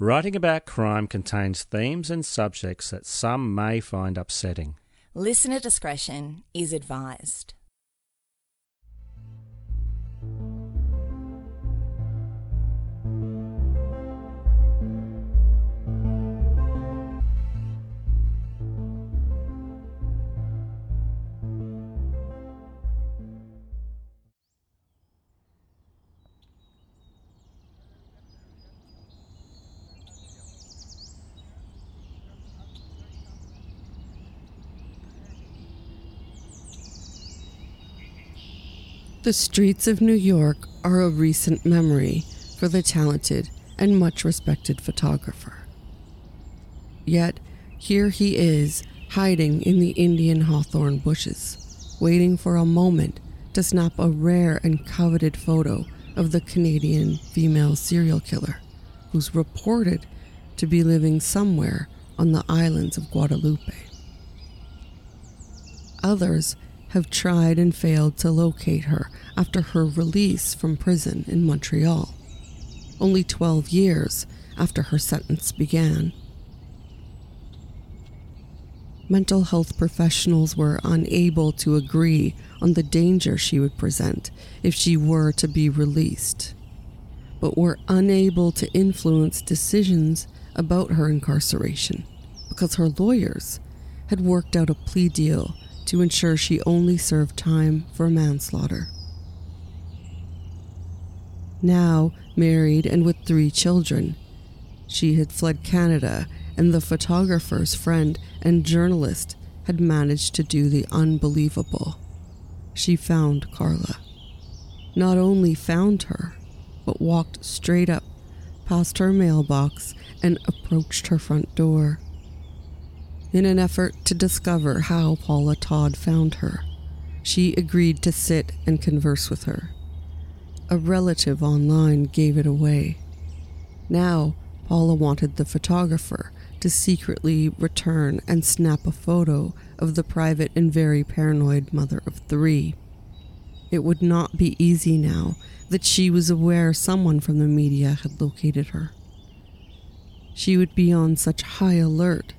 Writing about crime contains themes and subjects that some may find upsetting. Listener discretion is advised. The streets of New York are a recent memory for the talented and much respected photographer. Yet, here he is, hiding in the Indian hawthorn bushes, waiting for a moment to snap a rare and coveted photo of the Canadian female serial killer, who's reported to be living somewhere on the islands of Guadeloupe. Others have tried and failed to locate her after her release from prison in Montreal, only 12 years after her sentence began. Mental health professionals were unable to agree on the danger she would present if she were to be released, but were unable to influence decisions about her incarceration because her lawyers had worked out a plea deal to ensure she only served time for manslaughter. Now married and with three children, she had fled Canada, and the photographer's friend and journalist had managed to do the unbelievable. She found Karla. Not only found her, but walked straight up past her mailbox and approached her front door in an effort to discover how Paula Todd found her. She agreed to sit and converse with her. A relative online gave it away. Now, Paula wanted the photographer to secretly return and snap a photo of the private and very paranoid mother of three. It would not be easy now that she was aware someone from the media had located her. She would be on such high alert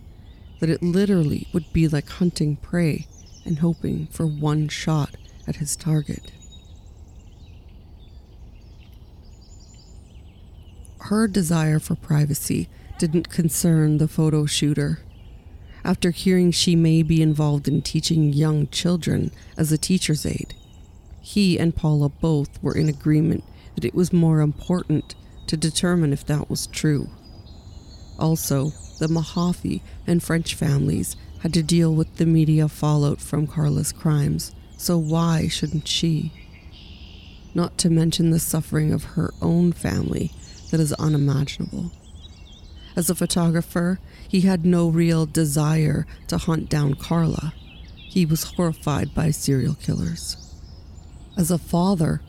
that it literally would be like hunting prey and hoping for one shot at his target. Her desire for privacy didn't concern the photo shooter. After hearing she may be involved in teaching young children as a teacher's aide, he and Paula both were in agreement that it was more important to determine if that was true. Also, the Mahaffy and French families had to deal with the media fallout from Karla's crimes, so why shouldn't she? Not to mention the suffering of her own family that is unimaginable. As a photographer, he had no real desire to hunt down Karla. He was horrified by serial killers. As a father,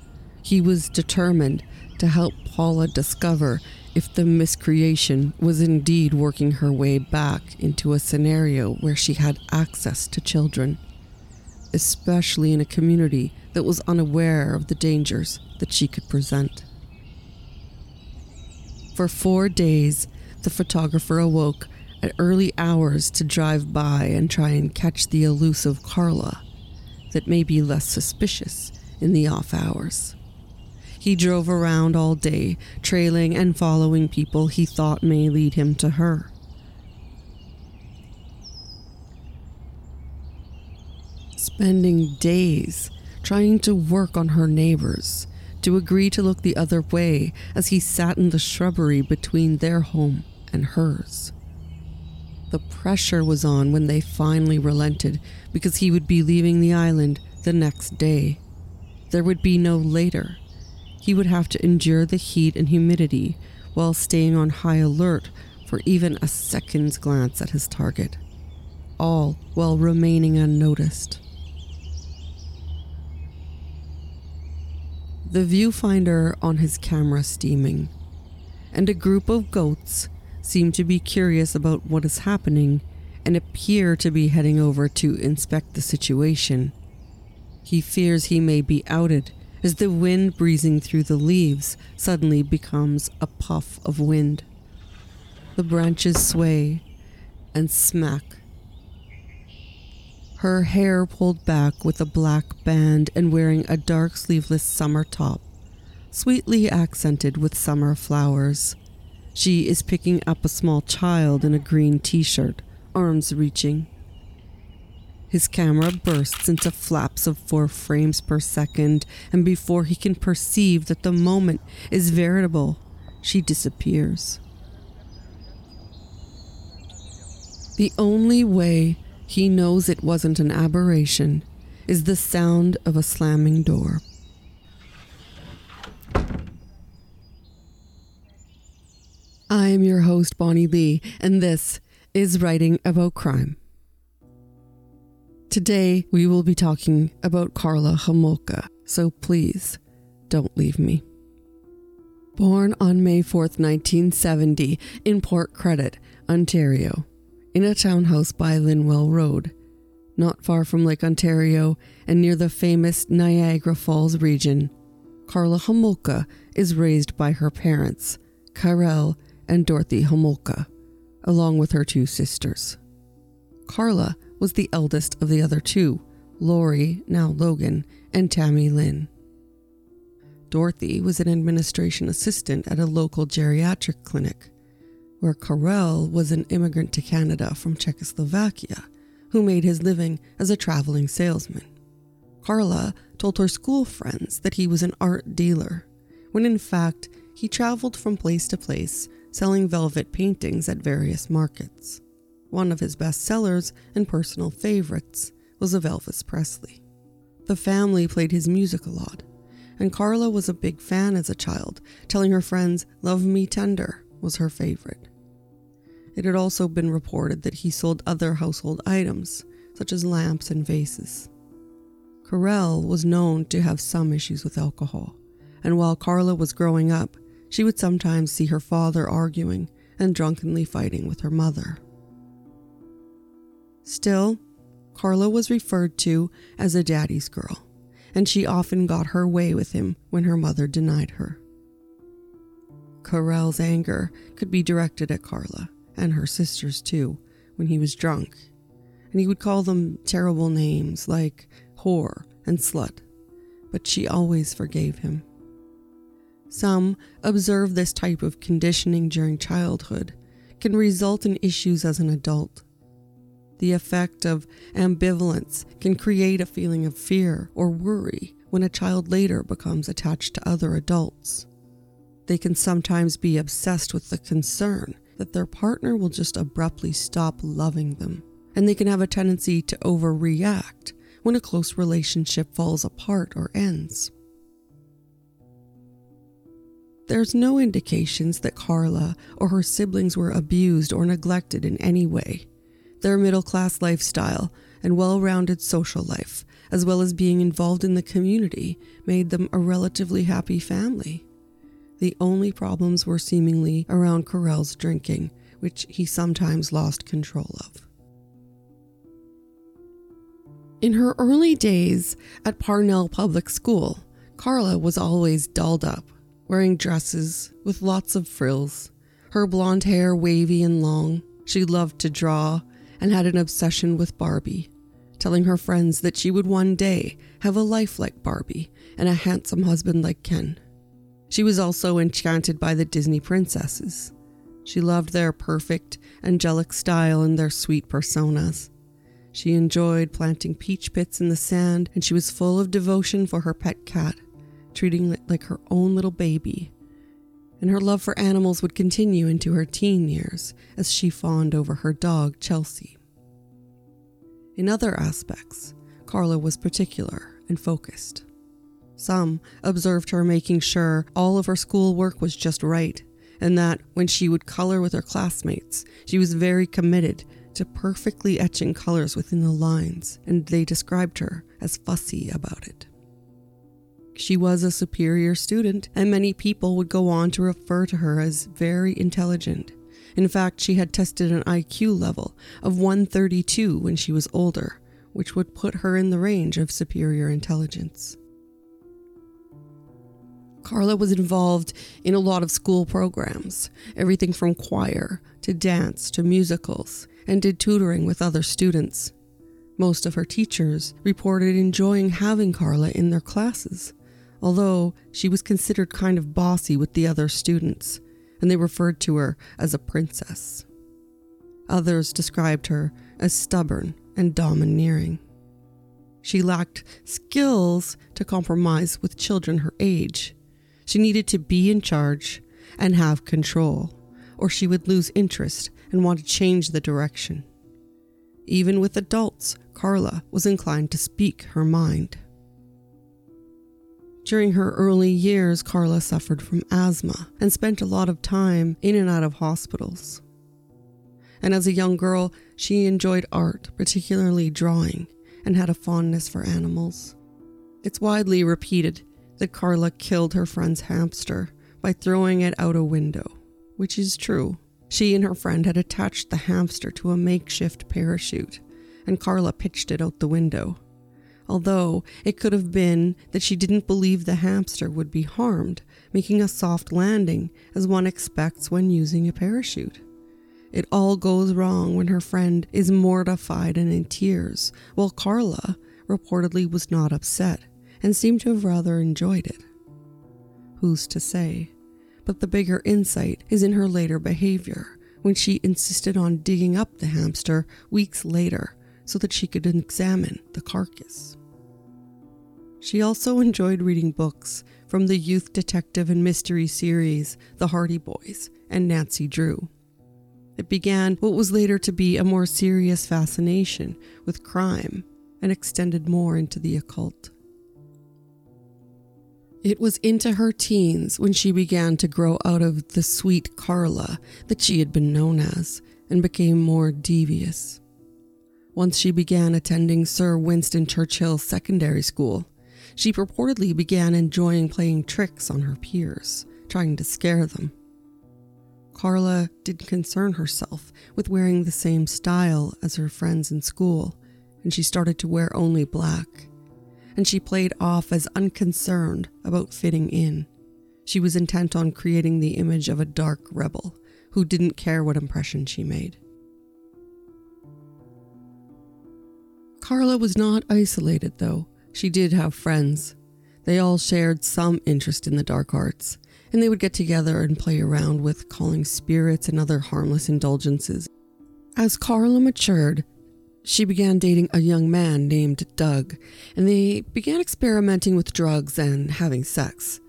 he was determined to help Paula discover if the miscreation was indeed working her way back into a scenario where she had access to children, especially in a community that was unaware of the dangers that she could present. For four days, the photographer awoke at early hours to drive by and try and catch the elusive Karla that may be less suspicious in the off hours. He drove around all day, trailing and following people he thought may lead him to her. Spending days trying to work on her neighbors, to agree to look the other way as he sat in the shrubbery between their home and hers. The pressure was on when they finally relented because he would be leaving the island the next day. There would be no later he would have to endure the heat and humidity while staying on high alert for even a second's glance at his target, all while remaining unnoticed. The viewfinder on his camera steaming, and a group of goats seem to be curious about what is happening and appear to be heading over to inspect the situation. He fears he may be outed as the wind breezing through the leaves suddenly becomes a puff of wind. the branches sway and smack. Her hair pulled back with a black band and wearing a dark sleeveless summer top, sweetly accented with summer flowers. She is picking up a small child in a green t shirt, arms reaching. His camera bursts into flaps of four frames per second, and before he can perceive that the moment is veritable, she disappears. The only way he knows it wasn't an aberration is the sound of a slamming door. I am your host, Bonnie Lee, and this is Writing About Crime. Today, we will be talking about Karla Homolka, so please don't leave me. Born on May 4th, 1970, in Port Credit, Ontario, in a townhouse by Linwell Road, not far from Lake Ontario and near the famous Niagara Falls region. Karla Homolka is raised by her parents, Karel and Dorothy Homolka, along with her two sisters. Karla was the eldest of the other two, Lori, now Logan, and Tammy Lynn. Dorothy was an administration assistant at a local geriatric clinic, where Karel was an immigrant to Canada from Czechoslovakia who made his living as a traveling salesman. Karla told her school friends that he was an art dealer, when in fact he traveled from place to place selling velvet paintings at various markets. One of his best sellers and personal favorites was of Elvis Presley. The family played his music a lot, and Karla was a big fan as a child, telling her friends Love Me Tender was her favorite. It had also been reported that he sold other household items, such as lamps and vases. Karel was known to have some issues with alcohol, and while Karla was growing up, she would sometimes see her father arguing and drunkenly fighting with her mother. Still, Karla was referred to as a daddy's girl, and she often got her way with him when her mother denied her. Karel's anger could be directed at Karla and her sisters too, when he was drunk, and he would call them terrible names like whore and slut, but she always forgave him. Some observe this type of conditioning during childhood can result in issues as an adult. The effect of ambivalence can create a feeling of fear or worry when a child later becomes attached to other adults. They can sometimes be obsessed with the concern that their partner will just abruptly stop loving them, and they can have a tendency to overreact when a close relationship falls apart or ends. There's no indications that Karla or her siblings were abused or neglected in any way. Their middle class lifestyle and well rounded social life, as well as being involved in the community, made them a relatively happy family. The only problems were seemingly around Karel's drinking, which he sometimes lost control of. In her early days at Parnell Public School, Karla was always dolled up, wearing dresses with lots of frills, her blonde hair wavy and long. She loved to draw and had an obsession with Barbie, telling her friends that she would one day have a life like Barbie and a handsome husband like Ken. She was also enchanted by the Disney princesses. She loved their perfect, angelic style and their sweet personas. She enjoyed planting peach pits in the sand, and she was full of devotion for her pet cat, treating it like her own little baby. And her love for animals would continue into her teen years as she fawned over her dog, Chelsea. In other aspects, Karla was particular and focused. Some observed her making sure all of her schoolwork was just right, and that when she would color with her classmates, she was very committed to perfectly etching colors within the lines, and they described her as fussy about it. She was a superior student, and many people would go on to refer to her as very intelligent. In fact, she had tested an IQ level of 132 when she was older, which would put her in the range of superior intelligence. Karla was involved in a lot of school programs, everything from choir to dance to musicals, and did tutoring with other students. Most of her teachers reported enjoying having Karla in their classes, although she was considered kind of bossy with the other students, and they referred to her as a princess. Others described her as stubborn and domineering. She lacked skills to compromise with children her age. She needed to be in charge and have control, or she would lose interest and want to change the direction. Even with adults, Karla was inclined to speak her mind. During her early years, Karla suffered from asthma and spent a lot of time in and out of hospitals. And as a young girl, she enjoyed art, particularly drawing, and had a fondness for animals. It's widely repeated that Karla killed her friend's hamster by throwing it out a window, which is true. She and her friend had attached the hamster to a makeshift parachute, and Karla pitched it out the window. Although it could have been that she didn't believe the hamster would be harmed, making a soft landing as one expects when using a parachute. It all goes wrong when her friend is mortified and in tears, while Karla reportedly was not upset and seemed to have rather enjoyed it. Who's to say? But the bigger insight is in her later behavior when she insisted on digging up the hamster weeks later so that she could examine the carcass. She also enjoyed reading books from the youth detective and mystery series The Hardy Boys and Nancy Drew. It began what was later to be a more serious fascination with crime and extended more into the occult. It was into her teens when she began to grow out of the sweet Karla that she had been known as and became more devious. Once she began attending Sir Winston Churchill Secondary School, she purportedly began enjoying playing tricks on her peers, trying to scare them. Karla didn't concern herself with wearing the same style as her friends in school, and she started to wear only black. And she played off as unconcerned about fitting in. She was intent on creating the image of a dark rebel who didn't care what impression she made. Karla was not isolated, though. She did have friends. They all shared some interest in the dark arts, and they would get together and play around with calling spirits and other harmless indulgences. As Karla matured, she began dating a young man named Doug, and they began experimenting with drugs and having sex.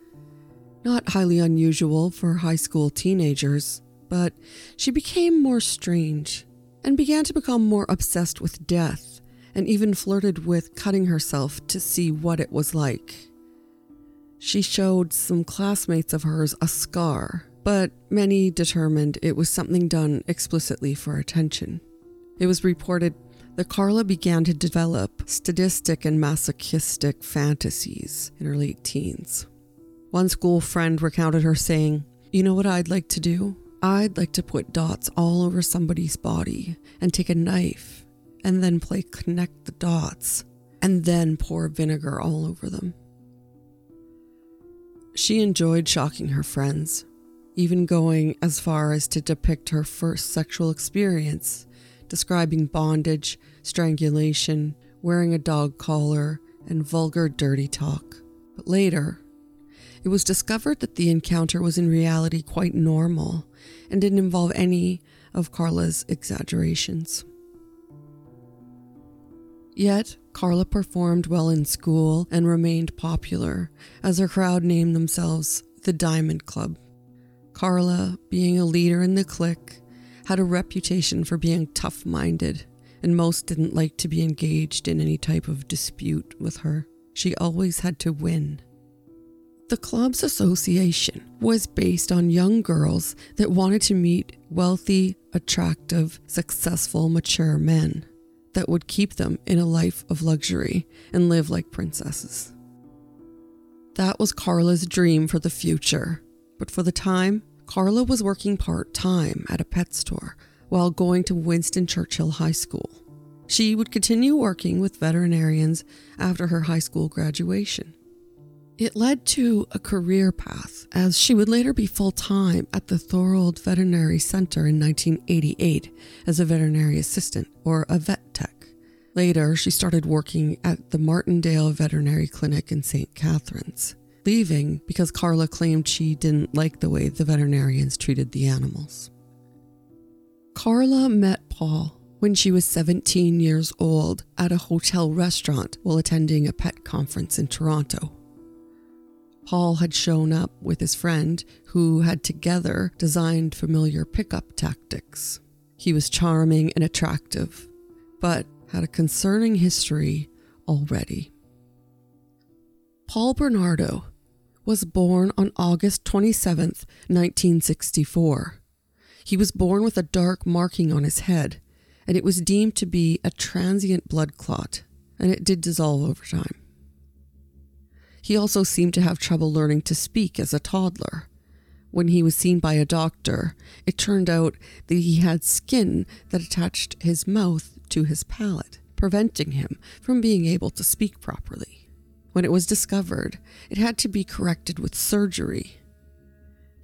Not highly unusual for high school teenagers, but she became more strange and began to become more obsessed with death and even flirted with cutting herself to see what it was like. She showed some classmates of hers a scar, but many determined it was something done explicitly for attention. It was reported that Karla began to develop sadistic and masochistic fantasies in her late teens. One school friend recounted her saying, You know what I'd like to do? I'd like to put dots all over somebody's body and take a knife and then play connect the dots and then pour vinegar all over them. She enjoyed shocking her friends, even going as far as to depict her first sexual experience, describing bondage, strangulation, wearing a dog collar, and vulgar dirty talk. But later, it was discovered that the encounter was in reality quite normal and didn't involve any of Karla's exaggerations. Yet, Karla performed well in school and remained popular, as her crowd named themselves the Diamond Club. Karla, being a leader in the clique, had a reputation for being tough minded, and most didn't like to be engaged in any type of dispute with her. She always had to win. The club's association was based on young girls that wanted to meet wealthy, attractive, successful, mature men that would keep them in a life of luxury and live like princesses. That was Karla's dream for the future, but for the time, Karla was working part time at a pet store while going to Winston Churchill High School. She would continue working with veterinarians after her high school graduation. It led to a career path, as she would later be full time at the Thorold Veterinary Center in 1988 as a veterinary assistant or a vet tech. Later, she started working at the Martindale Veterinary Clinic in St. Catharines, leaving because Karla claimed she didn't like the way the veterinarians treated the animals. Karla met Paul when she was 17 years old at a hotel restaurant while attending a pet conference in Toronto. Paul had shown up with his friend, who had together designed familiar pickup tactics. He was charming and attractive, but had a concerning history already. Paul Bernardo was born on August 27, 1964. He was born with a dark marking on his head, and it was deemed to be a transient blood clot, and it did dissolve over time. He also seemed to have trouble learning to speak as a toddler. When he was seen by a doctor, it turned out that he had skin that attached his mouth to his palate, preventing him from being able to speak properly. When it was discovered, it had to be corrected with surgery.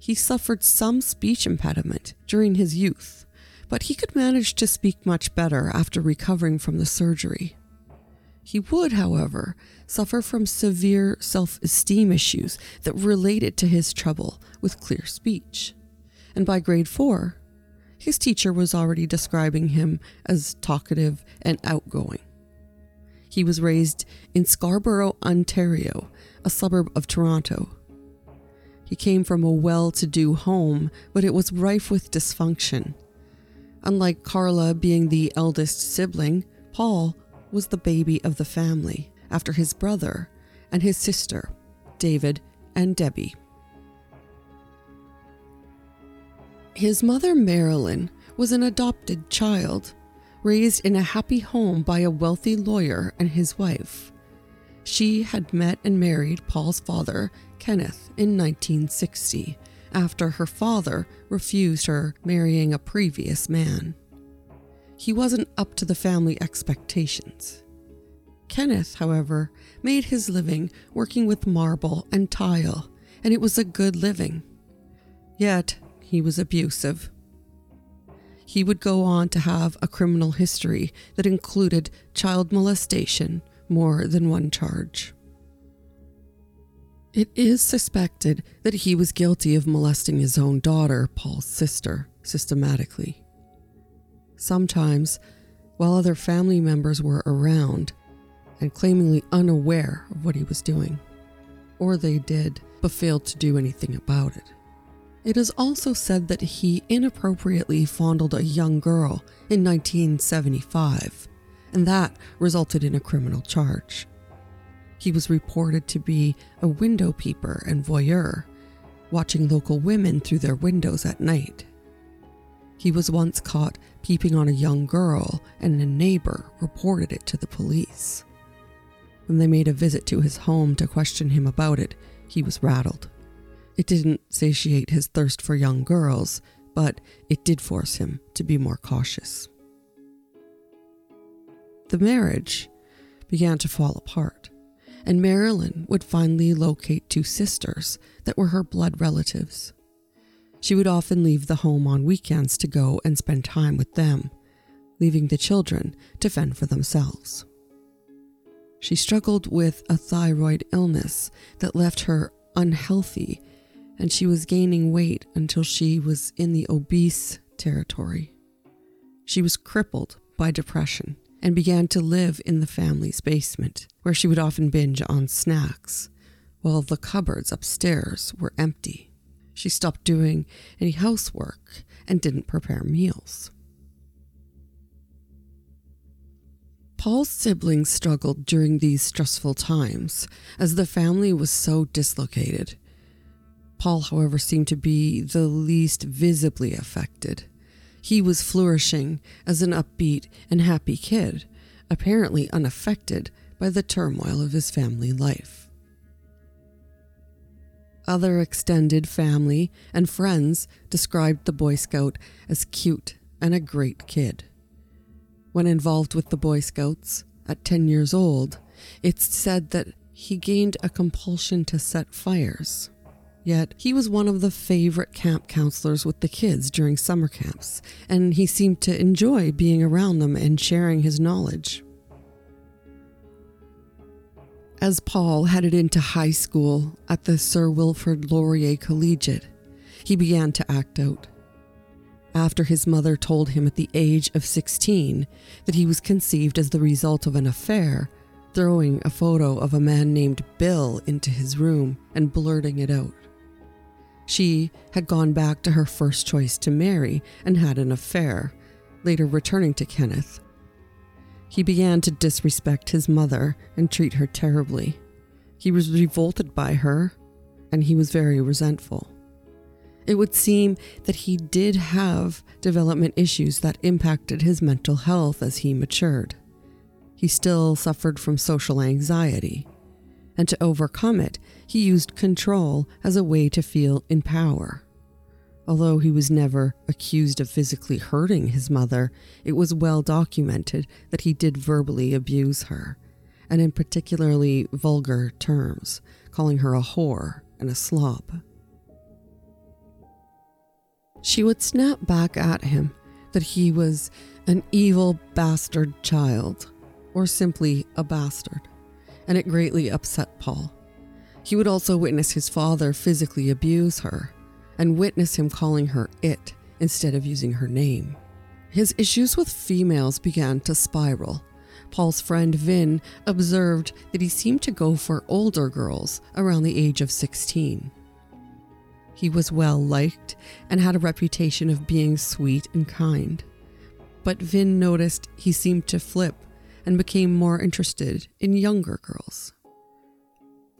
He suffered some speech impediment during his youth, but he could manage to speak much better after recovering from the surgery. He would, however, suffer from severe self esteem issues that related to his trouble with clear speech. And by grade four, his teacher was already describing him as talkative and outgoing. He was raised in Scarborough, Ontario, a suburb of Toronto. He came from a well to do home, but it was rife with dysfunction. Unlike Karla being the eldest sibling, Paul was the baby of the family after his brother and his sister, David and Debbie. His mother, Marilyn, was an adopted child, raised in a happy home by a wealthy lawyer and his wife. She had met and married Paul's father, Kenneth, in 1960, after her father refused her marrying a previous man. He wasn't up to the family expectations. Kenneth, however, made his living working with marble and tile, and it was a good living. Yet, he was abusive. He would go on to have a criminal history that included child molestation, more than one charge. It is suspected that he was guilty of molesting his own daughter, Paul's sister, systematically. Sometimes, while other family members were around and claimingly unaware of what he was doing, or they did but failed to do anything about it. It is also said that he inappropriately fondled a young girl in 1975, and that resulted in a criminal charge. He was reported to be a window peeper and voyeur, watching local women through their windows at night. He was once caught peeping on a young girl, and a neighbor reported it to the police. When they made a visit to his home to question him about it, he was rattled. It didn't satiate his thirst for young girls, but it did force him to be more cautious. The marriage began to fall apart, and Marilyn would finally locate two sisters that were her blood relatives. She would often leave the home on weekends to go and spend time with them, leaving the children to fend for themselves. She struggled with a thyroid illness that left her unhealthy and she was gaining weight until she was in the obese territory. She was crippled by depression and began to live in the family's basement, where she would often binge on snacks, while the cupboards upstairs were empty. She stopped doing any housework and didn't prepare meals. Paul's siblings struggled during these stressful times as the family was so dislocated Paul, however, seemed to be the least visibly affected. He was flourishing as an upbeat and happy kid, apparently unaffected by the turmoil of his family life. Other extended family and friends described the Boy Scout as cute and a great kid. When involved with the Boy Scouts, at 10 years old, it's said that he gained a compulsion to set fires. Yet he was one of the favorite camp counselors with the kids during summer camps, and he seemed to enjoy being around them and sharing his knowledge. As Paul headed into high school at the Sir Wilfrid Laurier Collegiate, he began to act out. After his mother told him at the age of 16 that he was conceived as the result of an affair, throwing a photo of a man named Bill into his room and blurting it out. She had gone back to her first choice to marry and had an affair, later returning to Kenneth. He began to disrespect his mother and treat her terribly. He was revolted by her, and he was very resentful. It would seem that he did have development issues that impacted his mental health as he matured. He still suffered from social anxiety, and to overcome it, he used control as a way to feel in power. Although he was never accused of physically hurting his mother, it was well documented that he did verbally abuse her, and in particularly vulgar terms, calling her a whore and a slob. She would snap back at him that he was an evil bastard child, or simply a bastard, and it greatly upset Paul. He would also witness his father physically abuse her, and witness him calling her it instead of using her name. His issues with females began to spiral. Paul's friend Vin observed that he seemed to go for older girls around the age of 16. He was well liked and had a reputation of being sweet and kind. But Vin noticed he seemed to flip and became more interested in younger girls.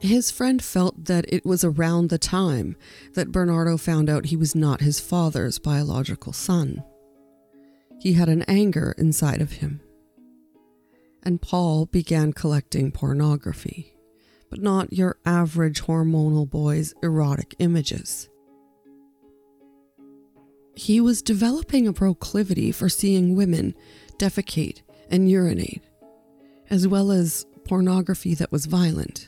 His friend felt that it was around the time that Bernardo found out he was not his father's biological son. He had an anger inside of him. And Paul began collecting pornography but not your average hormonal boy's erotic images. He was developing a proclivity for seeing women defecate and urinate, as well as pornography that was violent.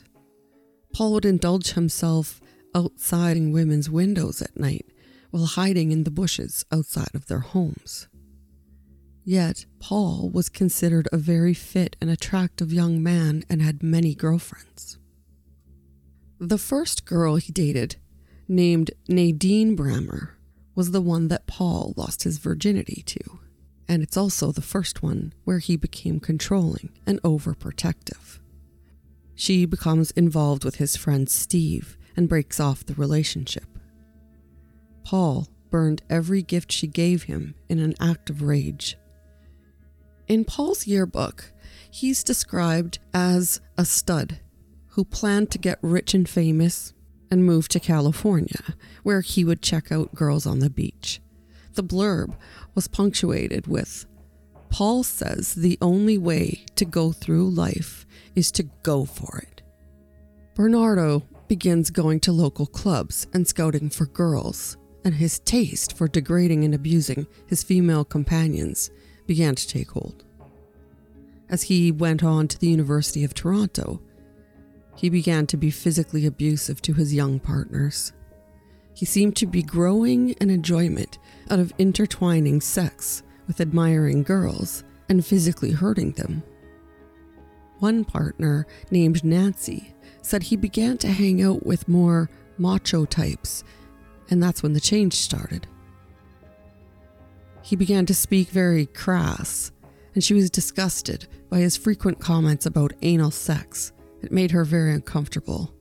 Paul would indulge himself outside in women's windows at night while hiding in the bushes outside of their homes. Yet, Paul was considered a very fit and attractive young man and had many girlfriends. The first girl he dated, named Nadine Brammer, was the one that Paul lost his virginity to. And it's also the first one where he became controlling and overprotective. She becomes involved with his friend Steve and breaks off the relationship. Paul burned every gift she gave him in an act of rage. In Paul's yearbook, he's described as a stud who planned to get rich and famous and move to California, where he would check out girls on the beach. The blurb was punctuated with Paul says the only way to go through life is to go for it. Bernardo begins going to local clubs and scouting for girls, and his taste for degrading and abusing his female companions began to take hold. As he went on to the University of Toronto, he began to be physically abusive to his young partners. He seemed to be growing an enjoyment out of intertwining sex with admiring girls and physically hurting them. One partner, named Nancy, said he began to hang out with more macho types, and that's when the change started. He began to speak very crass, and she was disgusted by his frequent comments about anal sex it made her very uncomfortable.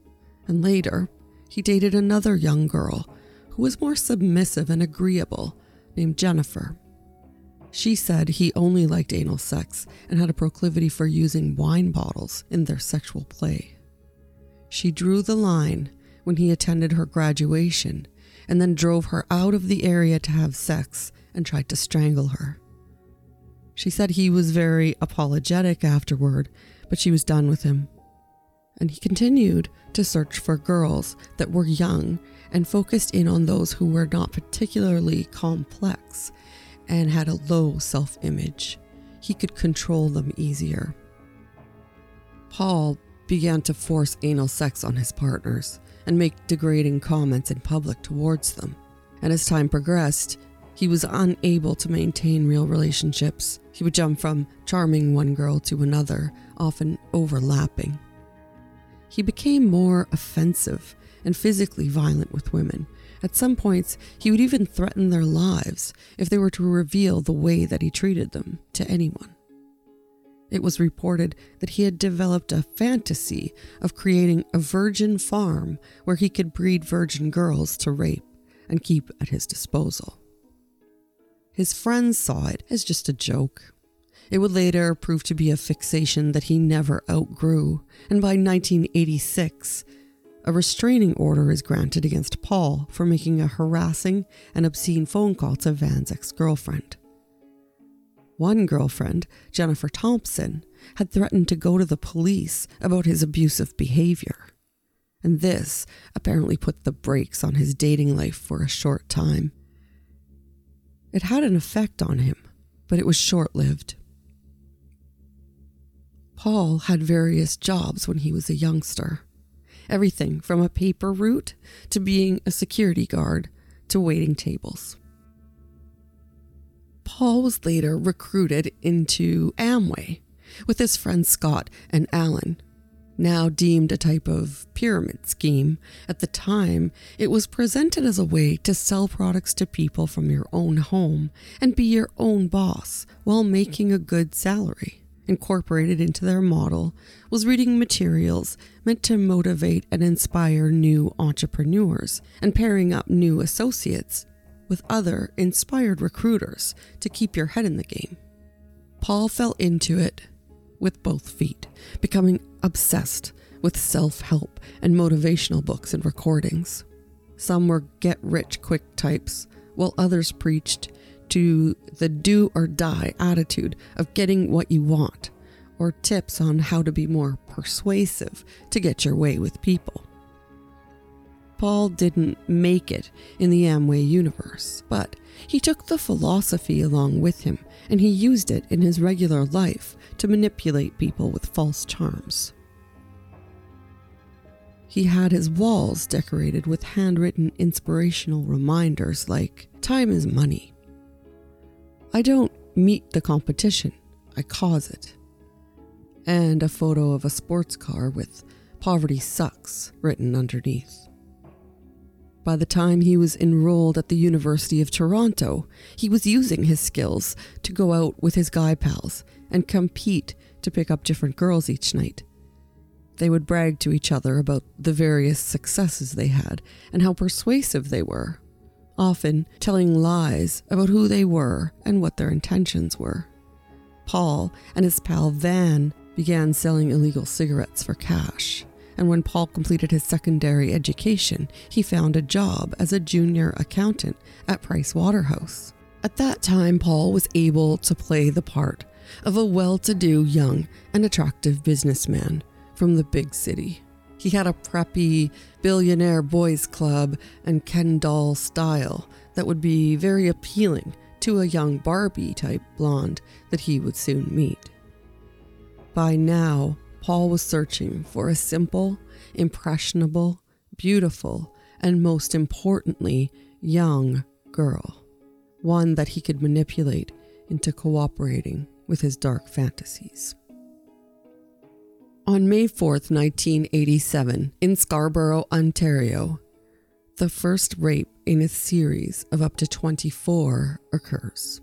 And later, he dated another young girl who was more submissive and agreeable, named Jennifer. She said he only liked anal sex and had a proclivity for using wine bottles in their sexual play. She drew the line when he attended her graduation and then drove her out of the area to have sex and tried to strangle her. She said he was very apologetic afterward, but she was done with him and he continued to search for girls that were young and focused in on those who were not particularly complex and had a low self image. He could control them easier. Paul began to force anal sex on his partners and make degrading comments in public towards them. And as time progressed, he was unable to maintain real relationships. He would jump from charming one girl to another, often overlapping. He became more offensive and physically violent with women. At some points, he would even threaten their lives if they were to reveal the way that he treated them to anyone. It was reported that he had developed a fantasy of creating a virgin farm where he could breed virgin girls to rape and keep at his disposal. His friends saw it as just a joke. It would later prove to be a fixation that he never outgrew, and by 1986, a restraining order is granted against Paul for making a harassing and obscene phone call to Van's ex girlfriend. One girlfriend, Jennifer Thompson, had threatened to go to the police about his abusive behavior. And this apparently put the brakes on his dating life for a short time. It had an effect on him, but it was short lived. Paul had various jobs when he was a youngster. Everything from a paper route to being a security guard to waiting tables. Paul was later recruited into Amway with his friends Scott and Alan. Now deemed a type of pyramid scheme, at the time it was presented as a way to sell products to people from your own home and be your own boss while making a good salary. Incorporated into their model was reading materials meant to motivate and inspire new entrepreneurs and pairing up new associates with other inspired recruiters to keep your head in the game. Paul fell into it with both feet, becoming obsessed with self help and motivational books and recordings. Some were get rich quick types, while others preached to the do or die attitude of getting what you want, or tips on how to be more persuasive to get your way with people. Paul didn't make it in the Amway universe, but he took the philosophy along with him and he used it in his regular life to manipulate people with false charms. He had his walls decorated with handwritten inspirational reminders like, Time is money. I don't meet the competition, I cause it. And a photo of a sports car with Poverty Sucks written underneath. By the time he was enrolled at the University of Toronto, he was using his skills to go out with his guy pals and compete to pick up different girls each night. They would brag to each other about the various successes they had and how persuasive they were, often telling lies about who they were and what their intentions were. Paul and his pal Van began selling illegal cigarettes for cash and when Paul completed his secondary education, he found a job as a junior accountant at Price Waterhouse. At that time, Paul was able to play the part of a well to do young and attractive businessman from the big city. He had a preppy billionaire boys club and Ken doll style that would be very appealing to a young Barbie type blonde that he would soon meet. By now, Paul was searching for a simple, impressionable, beautiful, and most importantly, young girl. One that he could manipulate into cooperating with his dark fantasies. On May 4th, 1987, in Scarborough, Ontario, the first rape in a series of up to 24 occurs.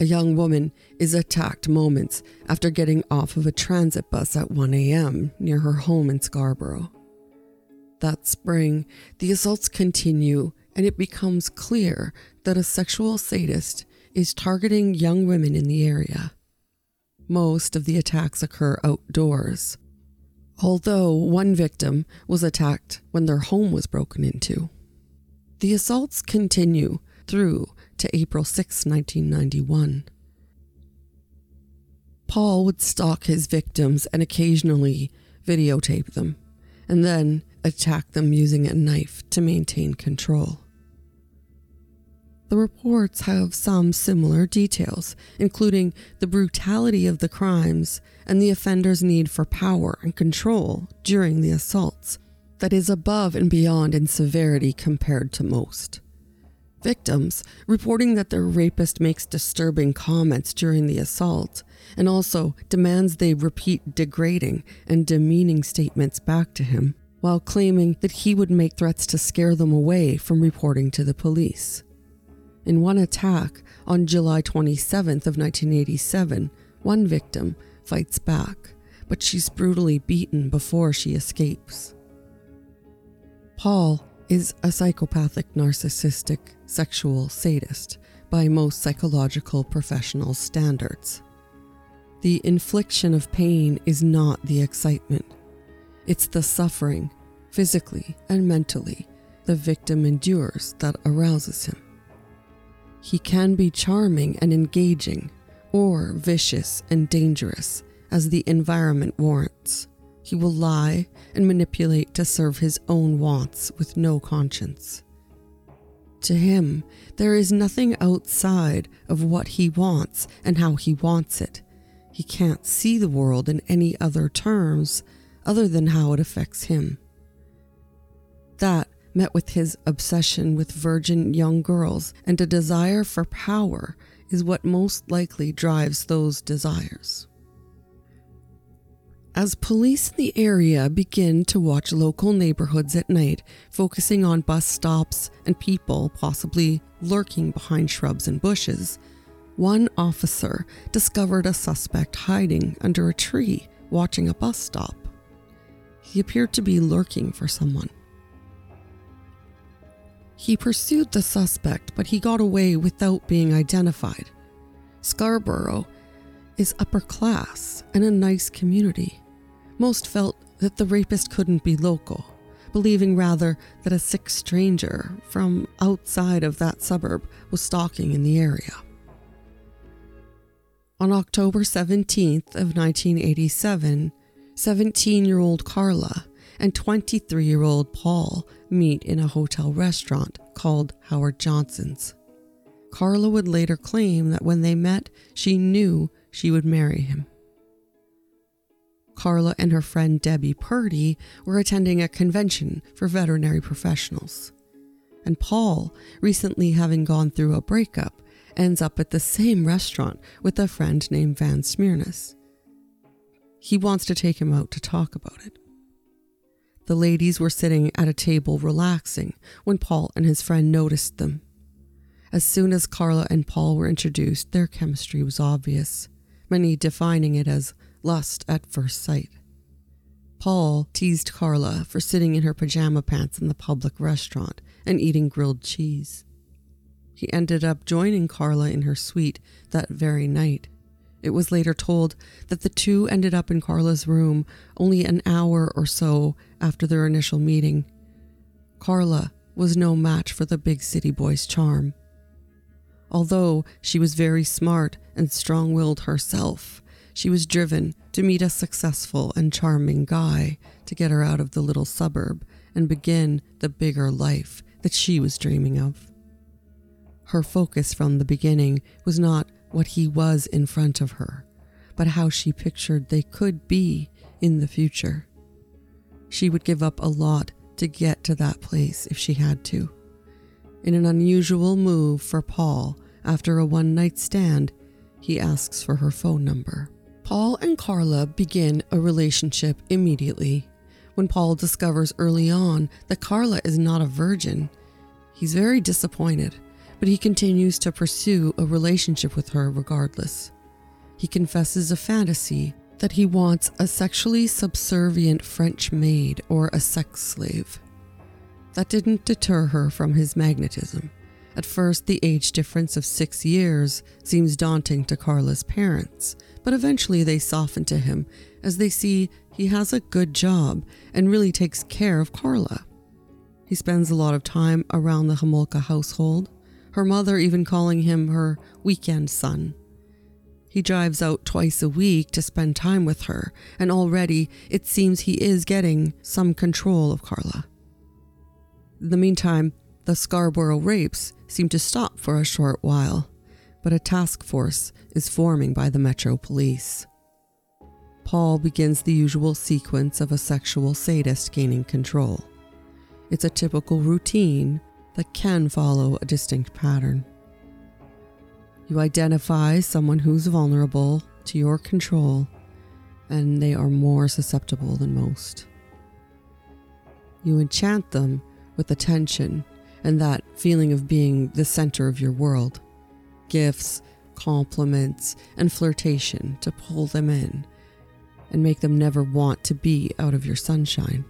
A young woman is attacked moments after getting off of a transit bus at 1 a.m. near her home in Scarborough. That spring, the assaults continue, and it becomes clear that a sexual sadist is targeting young women in the area. Most of the attacks occur outdoors, although one victim was attacked when their home was broken into. The assaults continue through to April 6, 1991. Paul would stalk his victims and occasionally videotape them, and then attack them using a knife to maintain control. The reports have some similar details, including the brutality of the crimes and the offender's need for power and control during the assaults, that is above and beyond in severity compared to most. Victims reporting that their rapist makes disturbing comments during the assault and also demands they repeat degrading and demeaning statements back to him, while claiming that he would make threats to scare them away from reporting to the police. In one attack on July 27th of 1987, one victim fights back, but she's brutally beaten before she escapes. Paul is a psychopathic narcissistic sexual sadist by most psychological professional standards. The infliction of pain is not the excitement. It's the suffering, physically and mentally, the victim endures that arouses him. He can be charming and engaging, or vicious and dangerous, as the environment warrants. He will lie and manipulate to serve his own wants with no conscience. To him, there is nothing outside of what he wants and how he wants it. He can't see the world in any other terms other than how it affects him. That met with his obsession with virgin young girls and a desire for power is what most likely drives those desires. As police in the area begin to watch local neighborhoods at night, focusing on bus stops and people possibly lurking behind shrubs and bushes, one officer discovered a suspect hiding under a tree watching a bus stop. He appeared to be lurking for someone. He pursued the suspect, but he got away without being identified. Scarborough is upper class and a nice community. Most felt that the rapist couldn't be local, believing rather that a sick stranger from outside of that suburb was stalking in the area. On October 17th of 1987, 17-year-old Karla and 23-year-old Paul meet in a hotel restaurant called Howard Johnson's. Karla would later claim that when they met, she knew she would marry him. Karla and her friend Debbie Purdy were attending a convention for veterinary professionals. And Paul, recently having gone through a breakup, ends up at the same restaurant with a friend named Van Smirnis. He wants to take him out to talk about it. The ladies were sitting at a table relaxing when Paul and his friend noticed them. As soon as Karla and Paul were introduced, their chemistry was obvious, many defining it as lust at first sight. Paul teased Karla for sitting in her pajama pants in the public restaurant and eating grilled cheese. He ended up joining Karla in her suite that very night. It was later told that the two ended up in Karla's room only an hour or so after their initial meeting. Karla was no match for the big city boy's charm. Although she was very smart and strong willed herself, she was driven to meet a successful and charming guy to get her out of the little suburb and begin the bigger life that she was dreaming of. Her focus from the beginning was not what he was in front of her, but how she pictured they could be in the future. She would give up a lot to get to that place if she had to. In an unusual move for Paul, after a one night stand, he asks for her phone number. Paul and Karla begin a relationship immediately. When Paul discovers early on that Karla is not a virgin, he's very disappointed, but he continues to pursue a relationship with her regardless. He confesses a fantasy that he wants a sexually subservient French maid or a sex slave. That didn't deter her from his magnetism. At first, the age difference of six years seems daunting to Karla's parents, but eventually they soften to him as they see he has a good job and really takes care of Karla. He spends a lot of time around the Homolka household, her mother even calling him her weekend son. He drives out twice a week to spend time with her, and already it seems he is getting some control of Karla. In the meantime, The Scarborough rapes seem to stop for a short while, but a task force is forming by the Metro Police. Paul begins the usual sequence of a sexual sadist gaining control. It's a typical routine that can follow a distinct pattern. You identify someone who's vulnerable to your control, and they are more susceptible than most. You enchant them with attention and that feeling of being the center of your world. Gifts, compliments, and flirtation to pull them in and make them never want to be out of your sunshine.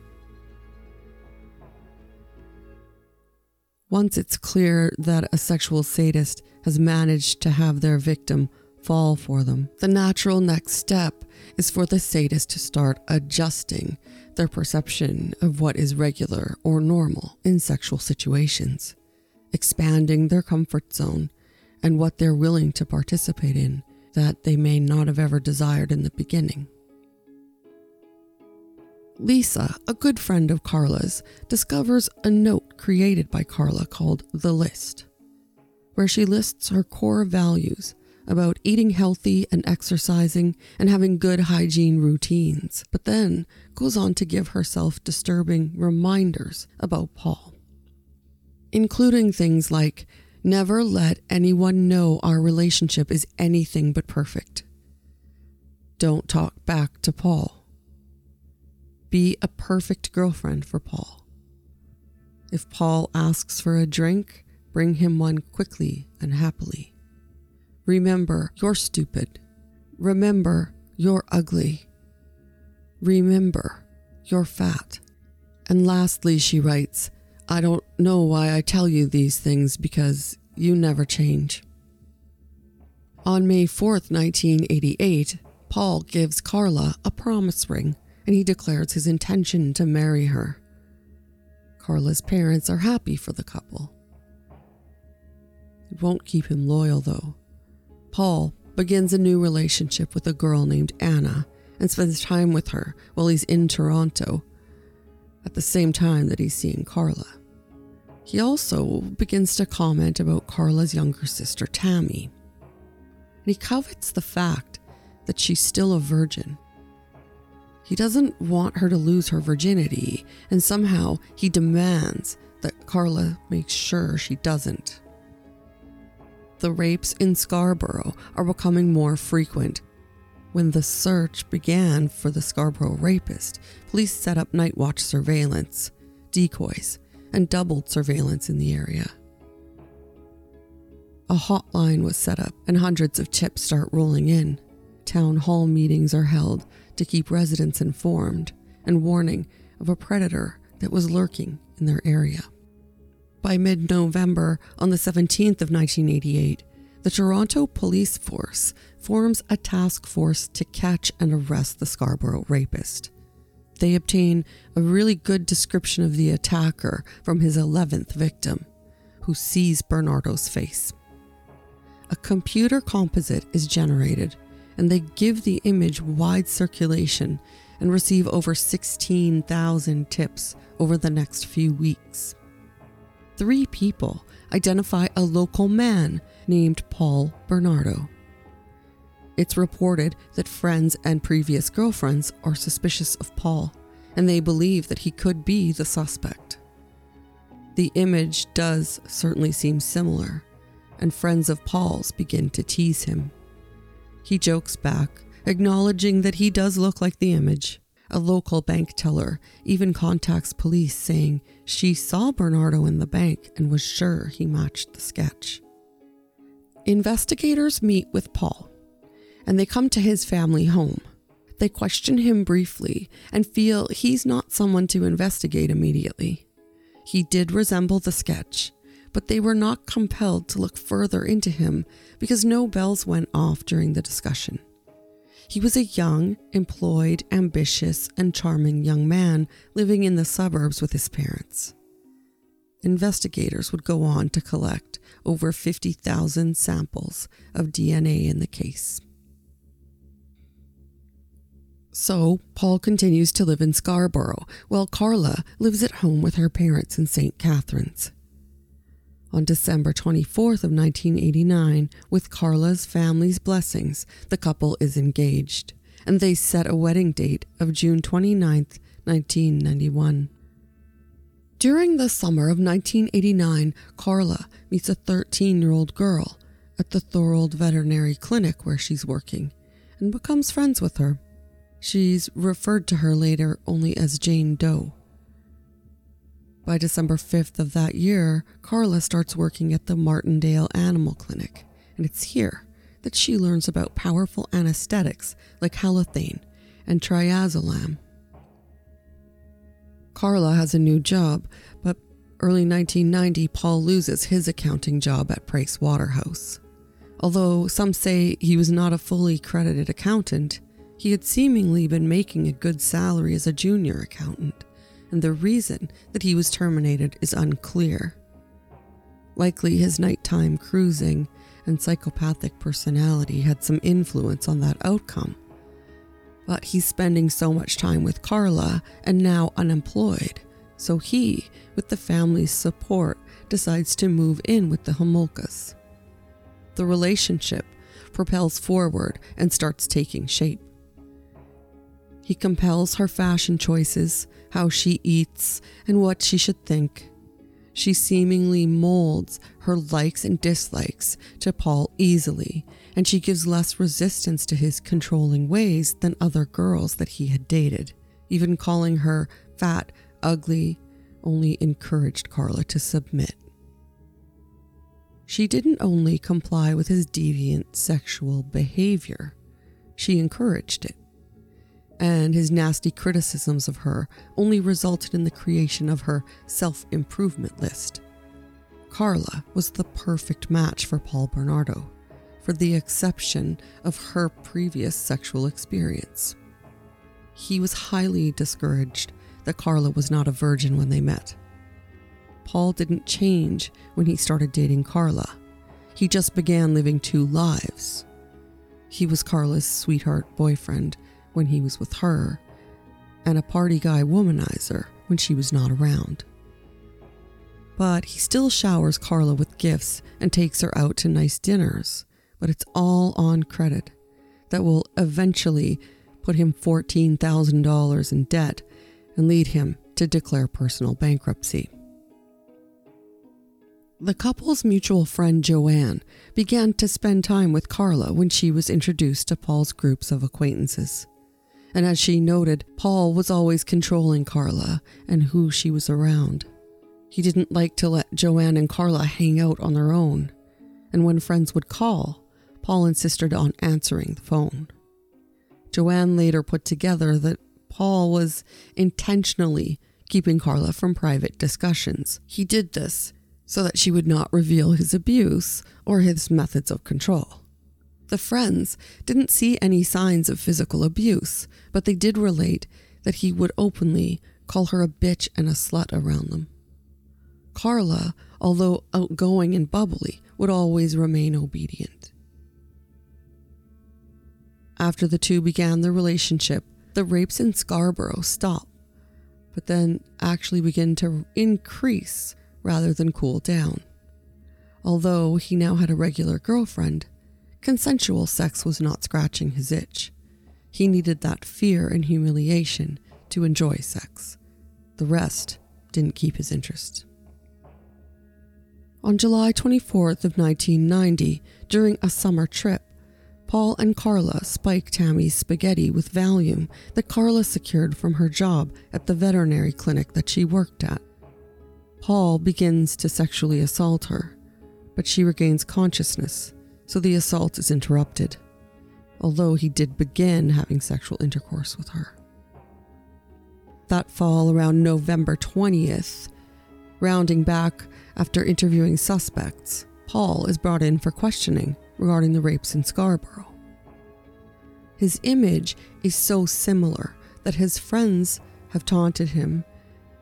Once it's clear that a sexual sadist has managed to have their victim fall for them, the natural next step is for the sadist to start adjusting their perception of what is regular or normal in sexual situations, expanding their comfort zone and what they're willing to participate in that they may not have ever desired in the beginning. Lisa, a good friend of Karla's, discovers a note created by Karla called The List, where she lists her core values about eating healthy and exercising and having good hygiene routines, but then goes on to give herself disturbing reminders about Paul, including things like never let anyone know our relationship is anything but perfect. Don't talk back to Paul be a perfect girlfriend for Paul. If Paul asks for a drink, bring him one quickly and happily. Remember, you're stupid. Remember, you're ugly. Remember, you're fat. And lastly, she writes, I don't know why I tell you these things because you never change. On May 4th, 1988, Paul gives Karla a promise ring and he declares his intention to marry her. Karla's parents are happy for the couple. It won't keep him loyal, though. Paul begins a new relationship with a girl named Anna and spends time with her while he's in Toronto at the same time that he's seeing Karla. He also begins to comment about Karla's younger sister, Tammy. And he covets the fact that she's still a virgin he doesn't want her to lose her virginity, and somehow he demands that Karla makes sure she doesn't. The rapes in Scarborough are becoming more frequent. When the search began for the Scarborough rapist, police set up night watch surveillance, decoys, and doubled surveillance in the area. A hotline was set up, and hundreds of tips start rolling in. Town hall meetings are held to keep residents informed and warning of a predator that was lurking in their area. By mid November, on the 17th of 1988, the Toronto Police Force forms a task force to catch and arrest the Scarborough rapist. They obtain a really good description of the attacker from his 11th victim, who sees Bernardo's face. A computer composite is generated and they give the image wide circulation and receive over 16,000 tips over the next few weeks. Three people identify a local man named Paul Bernardo. It's reported that friends and previous girlfriends are suspicious of Paul, and they believe that he could be the suspect. The image does certainly seem similar, and friends of Paul's begin to tease him. He jokes back, acknowledging that he does look like the image. A local bank teller even contacts police saying she saw Bernardo in the bank and was sure he matched the sketch. Investigators meet with Paul and they come to his family home. They question him briefly and feel he's not someone to investigate immediately. He did resemble the sketch, but they were not compelled to look further into him because no bells went off during the discussion. He was a young, employed, ambitious, and charming young man living in the suburbs with his parents. Investigators would go on to collect over 50,000 samples of DNA in the case. So, Paul continues to live in Scarborough, while Karla lives at home with her parents in St. Catharines. On December 24th of 1989, with Karla's family's blessings, the couple is engaged, and they set a wedding date of June 29th, 1991. During the summer of 1989, Karla meets a 13 year old girl at the Thorold Veterinary Clinic where she's working and becomes friends with her. She's referred to her later only as Jane Doe. By December 5th of that year, Karla starts working at the Martindale Animal Clinic, and it's here that she learns about powerful anesthetics like halothane and triazolam. Karla has a new job, but early 1990, Paul loses his accounting job at Price Waterhouse. Although some say he was not a fully credited accountant, he had seemingly been making a good salary as a junior accountant, and the reason that he was terminated is unclear. Likely his nighttime cruising and psychopathic personality had some influence on that outcome. But he's spending so much time with Karla and now unemployed, so he, with the family's support, decides to move in with the Homolkas. The relationship propels forward and starts taking shape. He compels her fashion choices, how she eats, and what she should think. She seemingly molds her likes and dislikes to Paul easily, and she gives less resistance to his controlling ways than other girls that he had dated. Even calling her fat, ugly, only encouraged Karla to submit. She didn't only comply with his deviant sexual behavior, she encouraged it and his nasty criticisms of her only resulted in the creation of her self improvement list. Karla was the perfect match for Paul Bernardo, for the exception of her previous sexual experience. He was highly discouraged that Karla was not a virgin when they met. Paul didn't change when he started dating Karla. He just began living two lives. He was Karla's sweetheart boyfriend when he was with her, and a party guy womanizer when she was not around. But he still showers Karla with gifts and takes her out to nice dinners, but it's all on credit that will eventually put him $14,000 in debt and lead him to declare personal bankruptcy. The couple's mutual friend Joanne began to spend time with Karla when she was introduced to Paul's groups of acquaintances and as she noted, Paul was always controlling Karla and who she was around. He didn't like to let Joanne and Karla hang out on their own, and when friends would call, Paul insisted on answering the phone. Joanne later put together that Paul was intentionally keeping Karla from private discussions. He did this so that she would not reveal his abuse or his methods of control. The friends didn't see any signs of physical abuse, but they did relate that he would openly call her a bitch and a slut around them. Karla, although outgoing and bubbly, would always remain obedient. After the two began their relationship, the rapes in Scarborough stopped, but then actually began to increase rather than cool down. Although he now had a regular girlfriend, Consensual sex was not scratching his itch. He needed that fear and humiliation to enjoy sex. The rest didn't keep his interest. On July 24th of 1990, during a summer trip, Paul and Karla spiked Tammy's spaghetti with Valium that Karla secured from her job at the veterinary clinic that she worked at. Paul begins to sexually assault her, but she regains consciousness so the assault is interrupted, although he did begin having sexual intercourse with her. That fall, around November 20th, rounding back after interviewing suspects, Paul is brought in for questioning regarding the rapes in Scarborough. His image is so similar that his friends have taunted him,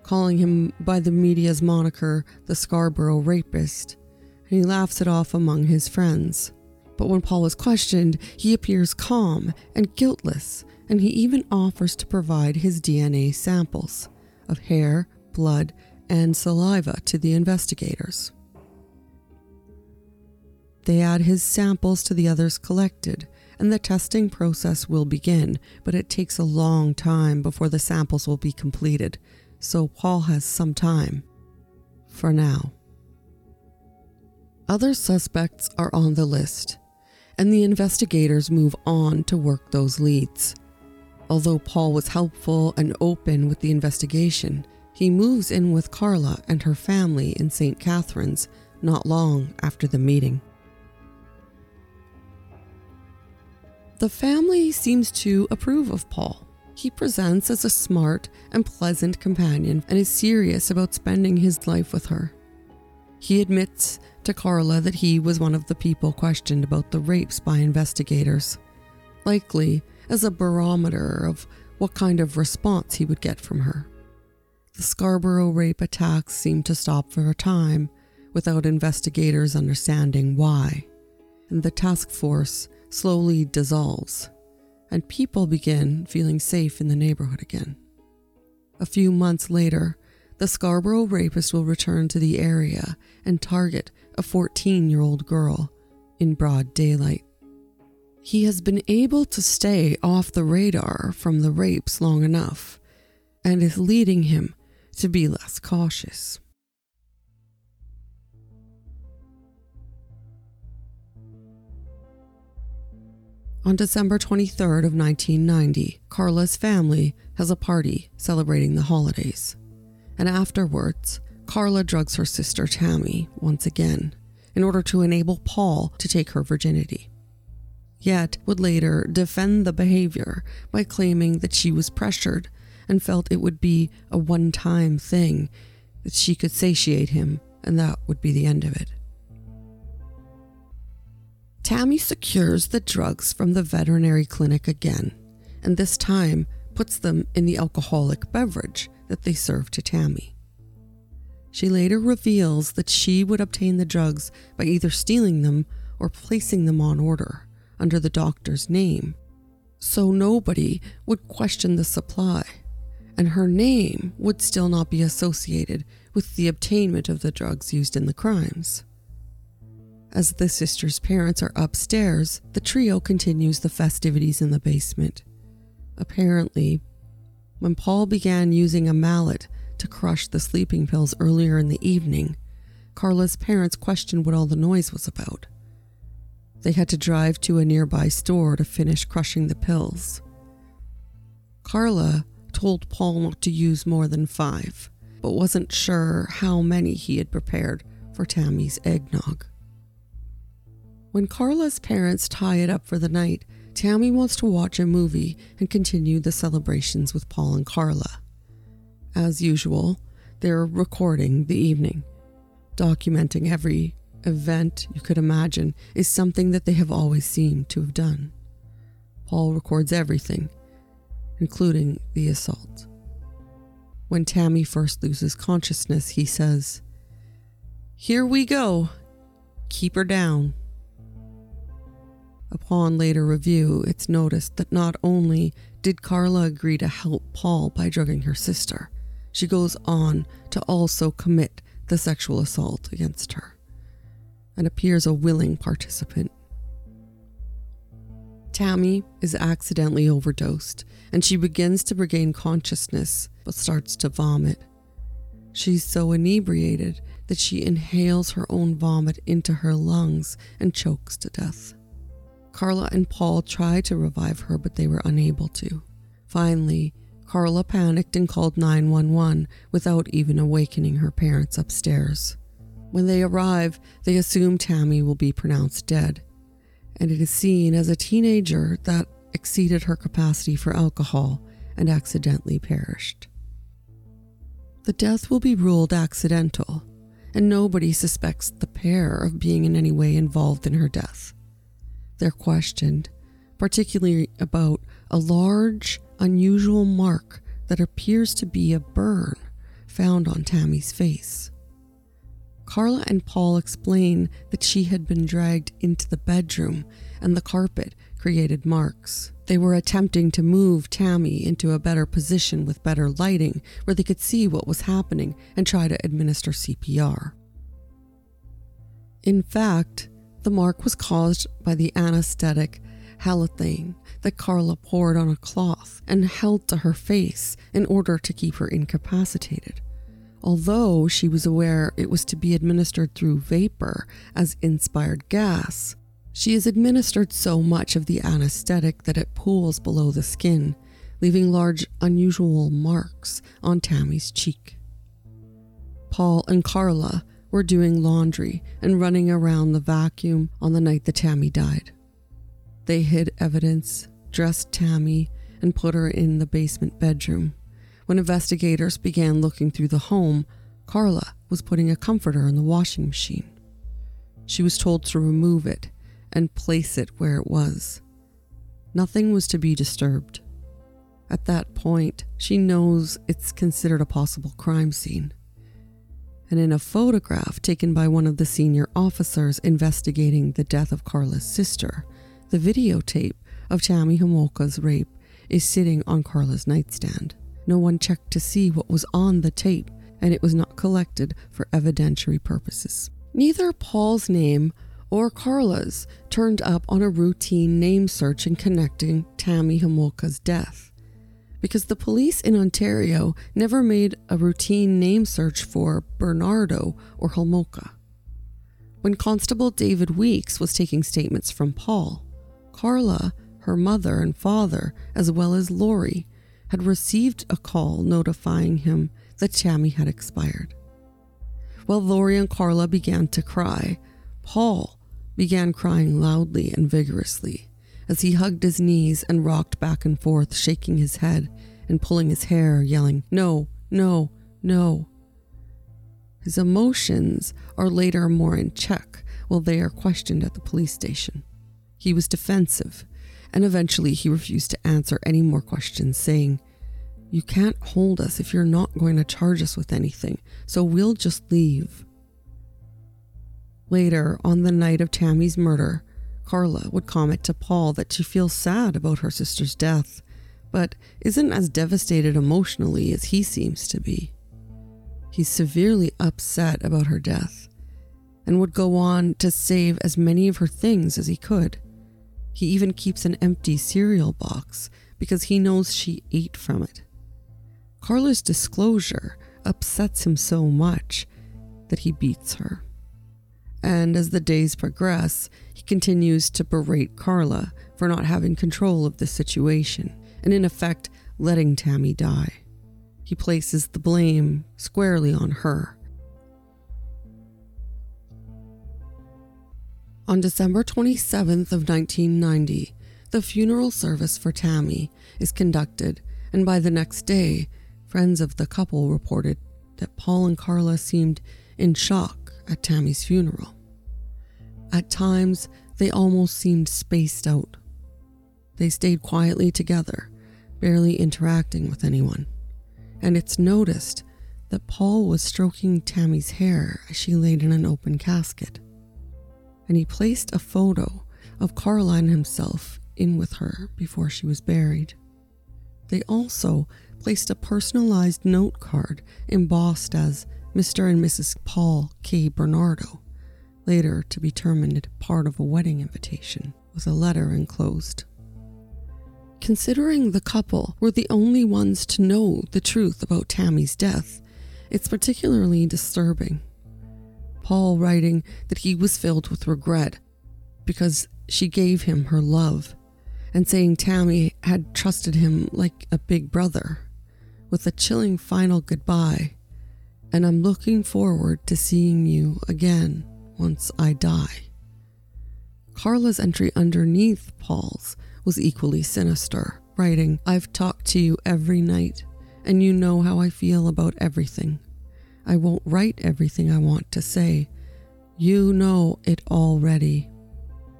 calling him by the media's moniker the Scarborough rapist, and he laughs it off among his friends. But when Paul is questioned, he appears calm and guiltless, and he even offers to provide his DNA samples of hair, blood, and saliva to the investigators. They add his samples to the others collected, and the testing process will begin, but it takes a long time before the samples will be completed, so Paul has some time. For now. Other suspects are on the list, and the investigators move on to work those leads. Although Paul was helpful and open with the investigation, he moves in with Karla and her family in St. Catharines not long after the meeting. The family seems to approve of Paul. He presents as a smart and pleasant companion and is serious about spending his life with her. He admits to Karla that he was one of the people questioned about the rapes by investigators, likely as a barometer of what kind of response he would get from her. The Scarborough rape attacks seemed to stop for a time without investigators understanding why, and the task force slowly dissolves, and people begin feeling safe in the neighborhood again. A few months later, the Scarborough rapist will return to the area and target a 14 year old girl in broad daylight. He has been able to stay off the radar from the rapes long enough and is leading him to be less cautious. On December 23rd of 1990, Karla's family has a party celebrating the holidays. And afterwards, Karla drugs her sister Tammy once again in order to enable Paul to take her virginity. Yet would later defend the behavior by claiming that she was pressured and felt it would be a one time thing, that she could satiate him, and that would be the end of it. Tammy secures the drugs from the veterinary clinic again, and this time puts them in the alcoholic beverage that they serve to Tammy. She later reveals that she would obtain the drugs by either stealing them or placing them on order under the doctor's name, so nobody would question the supply, and her name would still not be associated with the obtainment of the drugs used in the crimes. As the sisters' parents are upstairs, the trio continues the festivities in the basement. Apparently, when Paul began using a mallet to crush the sleeping pills earlier in the evening, Karla's parents questioned what all the noise was about. They had to drive to a nearby store to finish crushing the pills. Karla told Paul not to use more than five, but wasn't sure how many he had prepared for Tammy's eggnog. When Karla's parents tie it up for the night, Tammy wants to watch a movie and continue the celebrations with Paul and Karla. As usual, they're recording the evening. Documenting every event you could imagine is something that they have always seemed to have done. Paul records everything, including the assault. When Tammy first loses consciousness, he says, Here we go. Keep her down. Upon later review, it's noticed that not only did Karla agree to help Paul by drugging her sister, she goes on to also commit the sexual assault against her and appears a willing participant. Tammy is accidentally overdosed and she begins to regain consciousness but starts to vomit. She's so inebriated that she inhales her own vomit into her lungs and chokes to death. Karla and Paul tried to revive her, but they were unable to. Finally, Karla panicked and called 911 without even awakening her parents upstairs. When they arrive, they assume Tammy will be pronounced dead, and it is seen as a teenager that exceeded her capacity for alcohol and accidentally perished. The death will be ruled accidental, and nobody suspects the pair of being in any way involved in her death. They're questioned, particularly about a large, unusual mark that appears to be a burn found on Tammy's face. Karla and Paul explain that she had been dragged into the bedroom and the carpet created marks. They were attempting to move Tammy into a better position with better lighting where they could see what was happening and try to administer CPR. In fact, The mark was caused by the anesthetic halothane that Karla poured on a cloth and held to her face in order to keep her incapacitated. Although she was aware it was to be administered through vapor as inspired gas, she is administered so much of the anesthetic that it pools below the skin, leaving large, unusual marks on Tammy's cheek. Paul and Karla were doing laundry and running around the vacuum on the night that Tammy died. They hid evidence, dressed Tammy, and put her in the basement bedroom. When investigators began looking through the home, Karla was putting a comforter in the washing machine. She was told to remove it and place it where it was. Nothing was to be disturbed. At that point, she knows it's considered a possible crime scene. And in a photograph taken by one of the senior officers investigating the death of Karla's sister, the videotape of Tammy Homolka's rape is sitting on Karla's nightstand. No one checked to see what was on the tape, and it was not collected for evidentiary purposes. Neither Paul's name or Karla's turned up on a routine name search in connecting Tammy Homolka's death. Because the police in Ontario never made a routine name search for Bernardo or Homolka. When Constable David Weeks was taking statements from Paul, Karla, her mother and father, as well as Lori, had received a call notifying him that Tammy had expired. While Lori and Karla began to cry, Paul began crying loudly and vigorously as he hugged his knees and rocked back and forth, shaking his head and pulling his hair, yelling, No, no, no. His emotions are later more in check while they are questioned at the police station. He was defensive, and eventually he refused to answer any more questions, saying, You can't hold us if you're not going to charge us with anything, so we'll just leave. Later, on the night of Tammy's murder, Karla would comment to Paul that she feels sad about her sister's death, but isn't as devastated emotionally as he seems to be. He's severely upset about her death and would go on to save as many of her things as he could. He even keeps an empty cereal box because he knows she ate from it. Karla's disclosure upsets him so much that he beats her. And as the days progress, he continues to berate Karla for not having control of the situation and, in effect, letting Tammy die. He places the blame squarely on her On December 27th of 1990, the funeral service for Tammy is conducted, and by the next day, friends of the couple reported that Paul and Karla seemed in shock at Tammy's funeral. At times, they almost seemed spaced out. They stayed quietly together, barely interacting with anyone. And it's noticed that Paul was stroking Tammy's hair as she laid in an open casket and he placed a photo of Karla and himself in with her before she was buried. They also placed a personalized note card embossed as Mr. and Mrs. Paul K. Bernardo, later to be termed part of a wedding invitation, with a letter enclosed. Considering the couple were the only ones to know the truth about Tammy's death, it's particularly disturbing Paul writing that he was filled with regret because she gave him her love, and saying Tammy had trusted him like a big brother, with a chilling final goodbye. And I'm looking forward to seeing you again once I die. Karla's entry underneath Paul's was equally sinister, writing, I've talked to you every night, and you know how I feel about everything. I won't write everything I want to say. You know it already.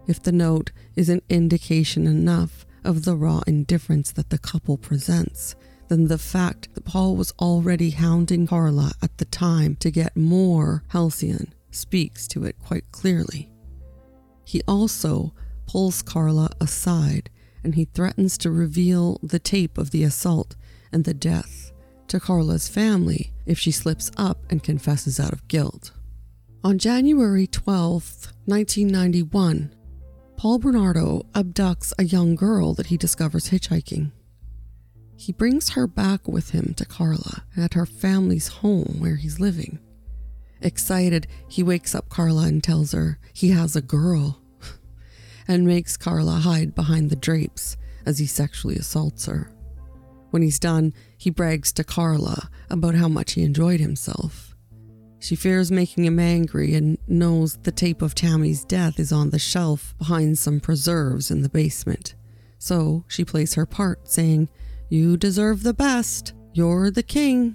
If the note is an indication enough of the raw indifference that the couple presents, then the fact that Paul was already hounding Karla at the time to get more Halcion speaks to it quite clearly. He also pulls Karla aside and he threatens to reveal the tape of the assault and the death to Karla's family if she slips up and confesses out of guilt. On January 12, 1991, Paul Bernardo abducts a young girl that he discovers hitchhiking. He brings her back with him to Karla at her family's home where he's living. Excited, he wakes up Karla and tells her he has a girl and makes Karla hide behind the drapes as he sexually assaults her. When he's done, he brags to Karla about how much he enjoyed himself. She fears making him angry and knows the tape of Tammy's death is on the shelf behind some preserves in the basement. So she plays her part, saying, You deserve the best. You're the king.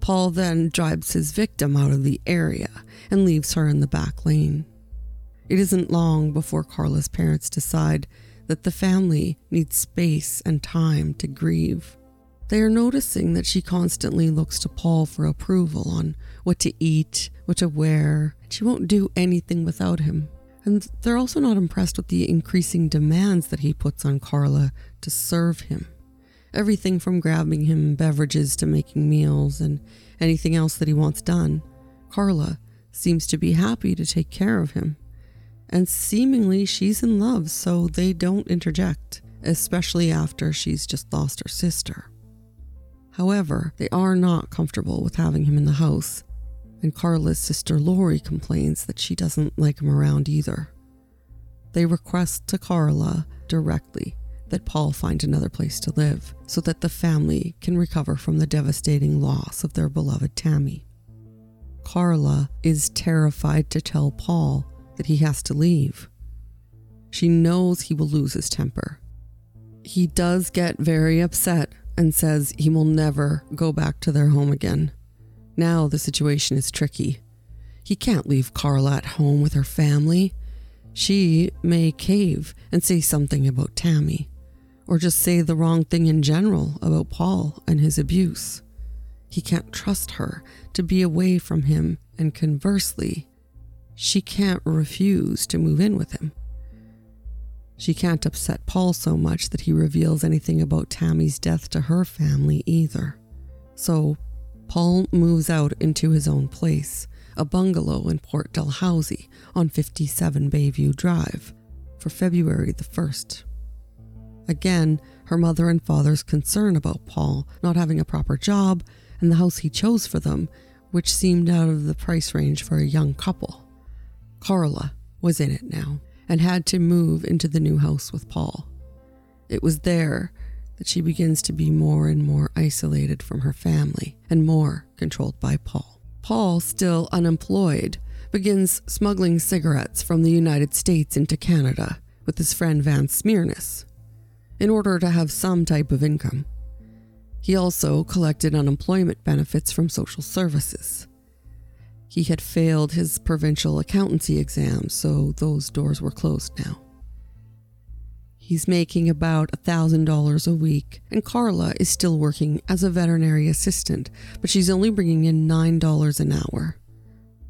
Paul then drives his victim out of the area and leaves her in the back lane. It isn't long before Karla's parents decide that the family needs space and time to grieve. They are noticing that she constantly looks to Paul for approval on what to eat, what to wear. She won't do anything without him. And they're also not impressed with the increasing demands that he puts on Karla to serve him. Everything from grabbing him beverages to making meals and anything else that he wants done. Karla seems to be happy to take care of him. And seemingly she's in love, so they don't interject, especially after she's just lost her sister. However, they are not comfortable with having him in the house, and Karla's sister Lori complains that she doesn't like him around either. They request to Karla directly that Paul find another place to live so that the family can recover from the devastating loss of their beloved Tammy. Karla is terrified to tell Paul that he has to leave. She knows he will lose his temper. He does get very upset and says he will never go back to their home again. Now the situation is tricky. He can't leave Karla at home with her family. She may cave and say something about Tammy, or just say the wrong thing in general about Paul and his abuse. He can't trust her to be away from him, and conversely, she can't refuse to move in with him. She can't upset Paul so much that he reveals anything about Tammy's death to her family either. So, Paul moves out into his own place, a bungalow in Port Dalhousie on 57 Bayview Drive, for February the 1st. Again, her mother and father's concern about Paul not having a proper job and the house he chose for them, which seemed out of the price range for a young couple. Karla was in it now and had to move into the new house with Paul. It was there that she begins to be more and more isolated from her family and more controlled by Paul. Paul, still unemployed, begins smuggling cigarettes from the United States into Canada with his friend Van Smirnis in order to have some type of income. He also collected unemployment benefits from social services. He had failed his provincial accountancy exam, so those doors were closed now. He's making about $1,000 a week, and Karla is still working as a veterinary assistant, but she's only bringing in $9 an hour.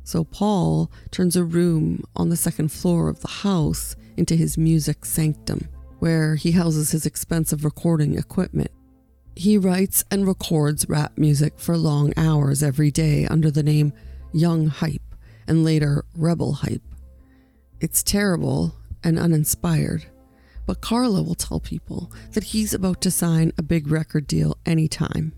So Paul turns a room on the second floor of the house into his music sanctum, where he houses his expensive recording equipment. He writes and records rap music for long hours every day under the name Young Hype and later Rebel Hype. It's terrible and uninspired, but Karla will tell people that he's about to sign a big record deal anytime.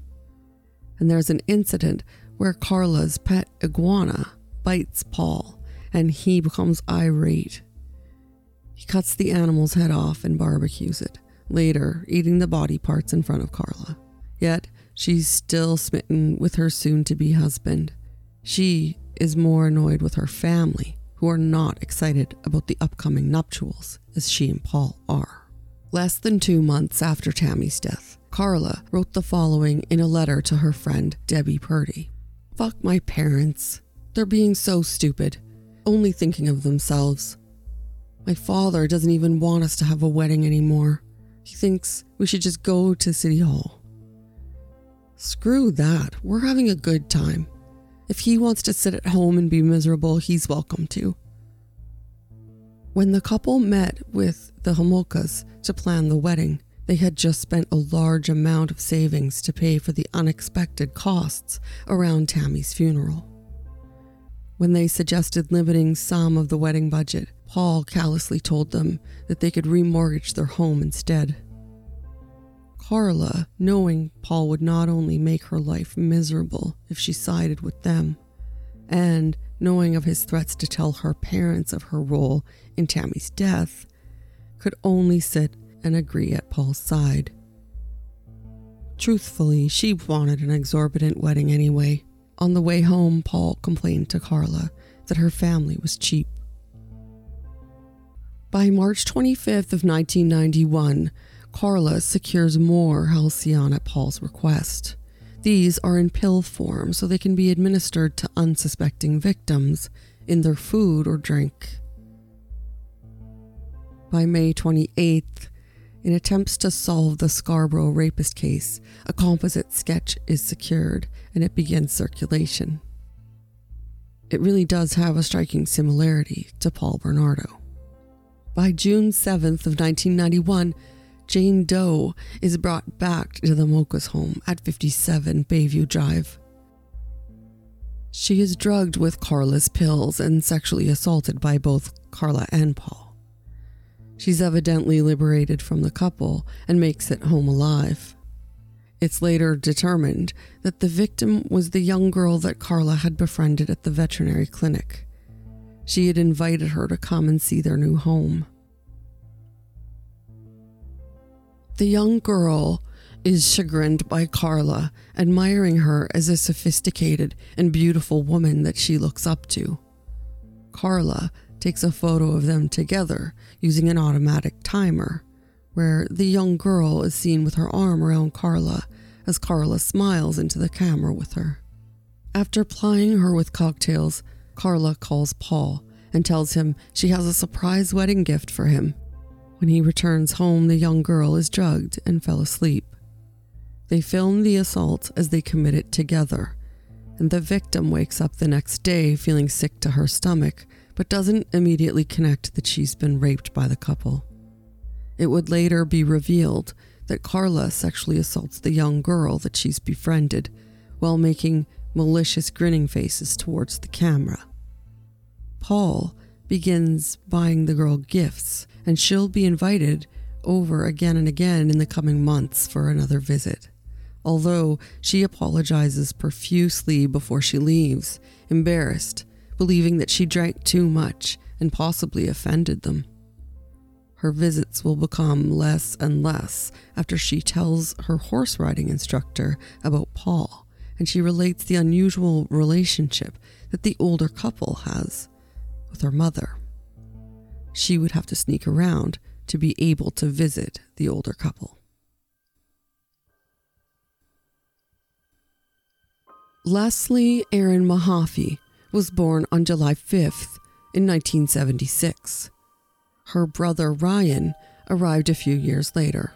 And there's an incident where Karla's pet iguana bites Paul and he becomes irate. He cuts the animal's head off and barbecues it, later eating the body parts in front of Karla. Yet she's still smitten with her soon to be husband she is more annoyed with her family, who are not excited about the upcoming nuptials as she and Paul are. Less than two months after Tammy's death, Karla wrote the following in a letter to her friend Debbie Purdy Fuck my parents. They're being so stupid, only thinking of themselves. My father doesn't even want us to have a wedding anymore. He thinks we should just go to City Hall. Screw that. We're having a good time. If he wants to sit at home and be miserable, he's welcome to. When the couple met with the Homolkas to plan the wedding, they had just spent a large amount of savings to pay for the unexpected costs around Tammy's funeral. When they suggested limiting some of the wedding budget, Paul callously told them that they could remortgage their home instead. Karla, knowing Paul would not only make her life miserable if she sided with them, and knowing of his threats to tell her parents of her role in Tammy's death, could only sit and agree at Paul's side. Truthfully, she wanted an exorbitant wedding anyway. On the way home, Paul complained to Karla that her family was cheap. By March 25th of 1991, Karla secures more Halcion at Paul's request. These are in pill form so they can be administered to unsuspecting victims in their food or drink. By May 28th, in attempts to solve the Scarborough rapist case, a composite sketch is secured and it begins circulation. It really does have a striking similarity to Paul Bernardo. By June 7th of 1991, Jane Doe is brought back to the Mocha's home at 57 Bayview Drive. She is drugged with Karla's pills and sexually assaulted by both Karla and Paul. She's evidently liberated from the couple and makes it home alive. It's later determined that the victim was the young girl that Karla had befriended at the veterinary clinic. She had invited her to come and see their new home. The young girl is chagrined by Karla, admiring her as a sophisticated and beautiful woman that she looks up to. Karla takes a photo of them together using an automatic timer, where the young girl is seen with her arm around Karla as Karla smiles into the camera with her. After plying her with cocktails, Karla calls Paul and tells him she has a surprise wedding gift for him when he returns home, the young girl is drugged and fell asleep. They film the assault as they commit it together, and the victim wakes up the next day feeling sick to her stomach, but doesn't immediately connect that she's been raped by the couple. It would later be revealed that Karla sexually assaults the young girl that she's befriended while making malicious grinning faces towards the camera. Paul begins buying the girl gifts and she'll be invited over again and again in the coming months for another visit. Although she apologizes profusely before she leaves, embarrassed, believing that she drank too much and possibly offended them. Her visits will become less and less after she tells her horse riding instructor about Paul and she relates the unusual relationship that the older couple has with her mother she would have to sneak around to be able to visit the older couple. Leslie Erin Mahaffy was born on July 5th in 1976. Her brother Ryan arrived a few years later.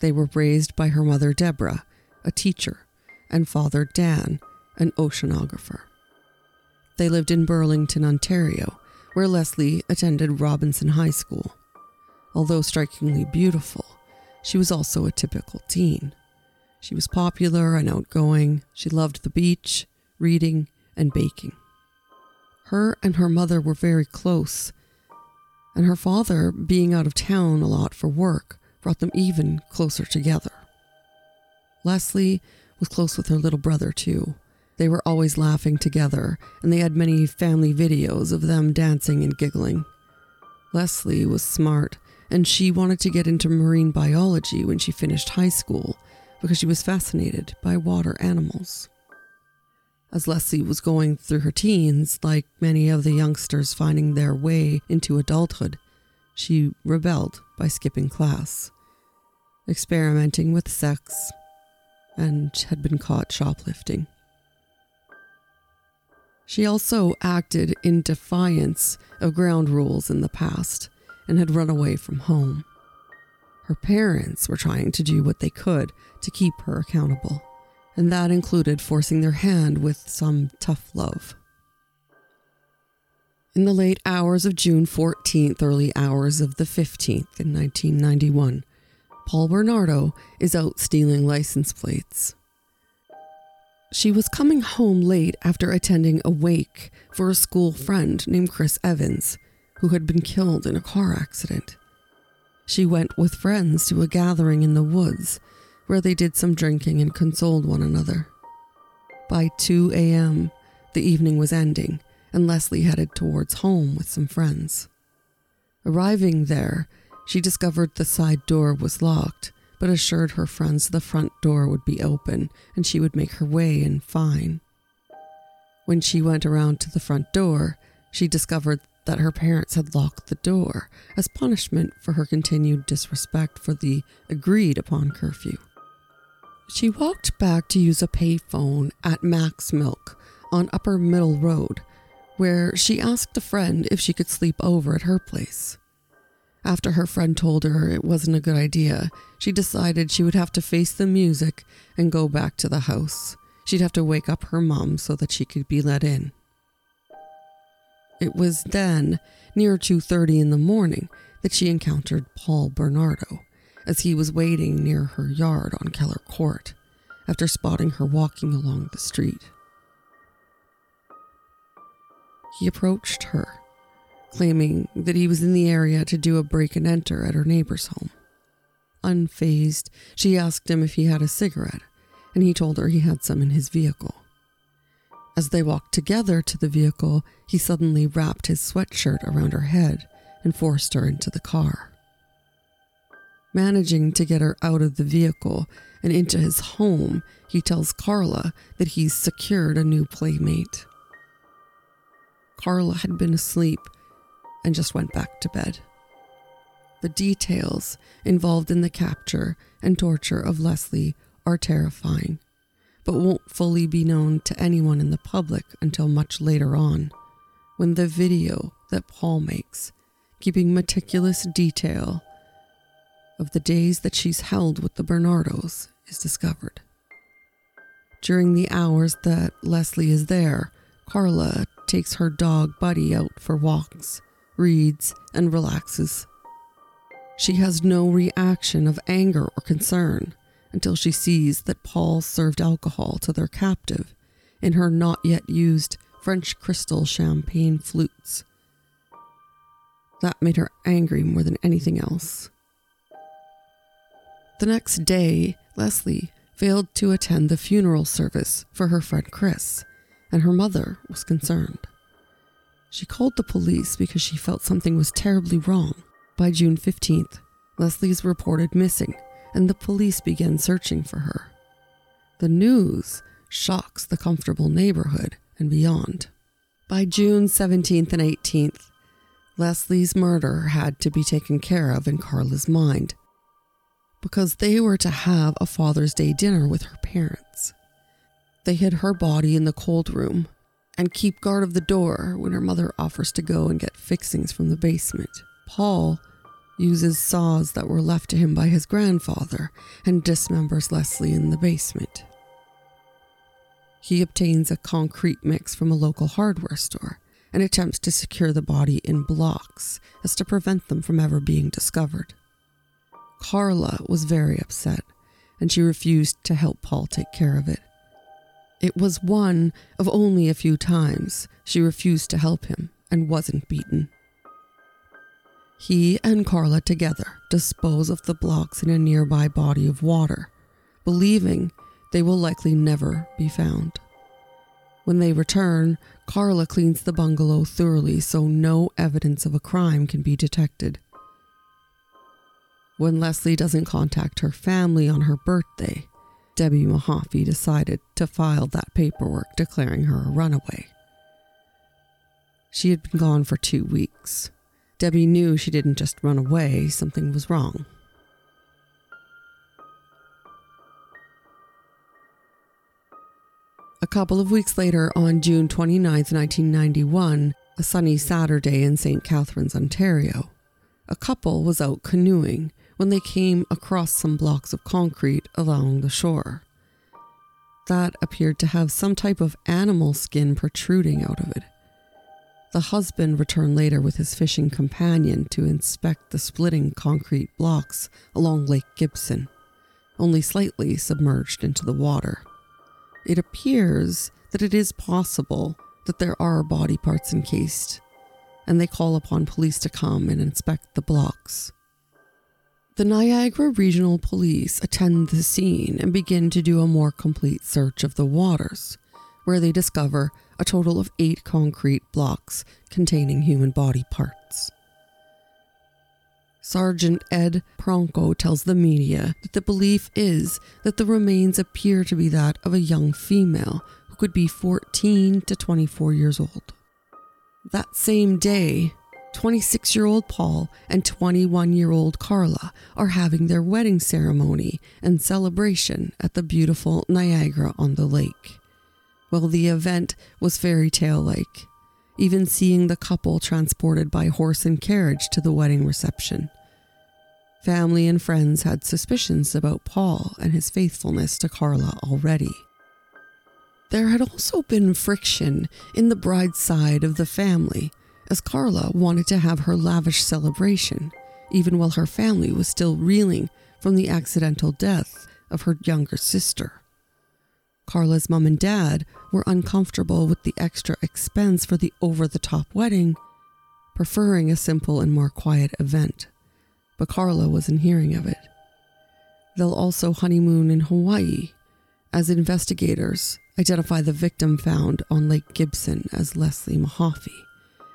They were raised by her mother Deborah, a teacher, and father Dan, an oceanographer. They lived in Burlington, Ontario, where Leslie attended Robinson High School. Although strikingly beautiful, she was also a typical teen. She was popular and outgoing. She loved the beach, reading, and baking. Her and her mother were very close, and her father, being out of town a lot for work, brought them even closer together. Leslie was close with her little brother, too, they were always laughing together, and they had many family videos of them dancing and giggling. Leslie was smart, and she wanted to get into marine biology when she finished high school because she was fascinated by water animals. As Leslie was going through her teens, like many of the youngsters finding their way into adulthood, she rebelled by skipping class, experimenting with sex, and had been caught shoplifting. She also acted in defiance of ground rules in the past and had run away from home. Her parents were trying to do what they could to keep her accountable, and that included forcing their hand with some tough love. In the late hours of June 14th, early hours of the 15th in 1991, Paul Bernardo is out stealing license plates. She was coming home late after attending a wake for a school friend named Chris Evans, who had been killed in a car accident. She went with friends to a gathering in the woods where they did some drinking and consoled one another. By 2 a.m., the evening was ending, and Leslie headed towards home with some friends. Arriving there, she discovered the side door was locked, but assured her friends the front door would be open and she would make her way in fine. When she went around to the front door, she discovered that her parents had locked the door as punishment for her continued disrespect for the agreed upon curfew. She walked back to use a payphone at Mac's Milk on Upper Middle Road, where she asked a friend if she could sleep over at her place. After her friend told her it wasn't a good idea, she decided she would have to face the music and go back to the house. She'd have to wake up her mom so that she could be let in. It was then, near 2:30 in the morning, that she encountered Paul Bernardo as he was waiting near her yard on Keller Court after spotting her walking along the street. He approached her, claiming that he was in the area to do a break and enter at her neighbor's home. Unfazed, she asked him if he had a cigarette, and he told her he had some in his vehicle. As they walked together to the vehicle, he suddenly wrapped his sweatshirt around her head and forced her into the car. Managing to get her out of the vehicle and into his home, he tells Karla that he's secured a new playmate. Karla had been asleep and just went back to bed. The details involved in the capture and torture of Leslie are terrifying but won't fully be known to anyone in the public until much later on, when the video that Paul makes, keeping meticulous detail of the days that she's held with the Bernardos, is discovered. During the hours that Leslie is there, Karla takes her dog Buddy out for walks, reads, and relaxes. She has no reaction of anger or concern until she sees that Paul served alcohol to their captive in her not yet used French crystal champagne flutes. That made her angry more than anything else. The next day, Leslie failed to attend the funeral service for her friend Chris, and her mother was concerned. She called the police because she felt something was terribly wrong. By June 15th, Leslie is reported missing and the police begin searching for her. The news shocks the comfortable neighborhood and beyond. By June 17th and 18th, Leslie's murder had to be taken care of in Karla's mind because they were to have a Father's Day dinner with her parents. They hid her body in the cold room and keep guard of the door when her mother offers to go and get fixings from the basement. Paul uses saws that were left to him by his grandfather and dismembers Leslie in the basement. He obtains a concrete mix from a local hardware store and attempts to secure the body in blocks as to prevent them from ever being discovered. Karla was very upset and she refused to help Paul take care of it. It was one of only a few times she refused to help him and wasn't beaten. He and Karla together dispose of the blocks in a nearby body of water, believing they will likely never be found. When they return, Karla cleans the bungalow thoroughly so no evidence of a crime can be detected. When Leslie doesn't contact her family on her birthday, Debbie Mahaffy decided to file that paperwork declaring her a runaway. She had been gone for two weeks. Debbie knew she didn't just run away, something was wrong. A couple of weeks later, on June 29, 1991, a sunny Saturday in St. Catharines, Ontario, a couple was out canoeing when they came across some blocks of concrete along the shore. That appeared to have some type of animal skin protruding out of it. The husband returned later with his fishing companion to inspect the splitting concrete blocks along Lake Gibson, only slightly submerged into the water. it appears that it is possible that there are body parts encased, and they call upon police to come and inspect the blocks. The Niagara Regional Police attend the scene and begin to do a more complete search of the waters, where they discover a total of eight concrete blocks containing human body parts. Sergeant Ed Pronko tells the media that the belief is that the remains appear to be that of a young female who could be 14 to 24 years old. That same day, 26 year old Paul and 21 year old Karla are having their wedding ceremony and celebration at the beautiful Niagara on the lake. Well, the event was fairy tale like even seeing the couple transported by horse and carriage to the wedding reception. Family and friends had suspicions about Paul and his faithfulness to Karla already. There had also been friction in the bride's side of the family, as Karla wanted to have her lavish celebration, even while her family was still reeling from the accidental death of her younger sister. Karla's mom and dad were uncomfortable with the extra expense for the over the top wedding, preferring a simple and more quiet event. But Karla wasn't hearing of it. They'll also honeymoon in Hawaii as investigators identify the victim found on Lake Gibson as Leslie Mahaffy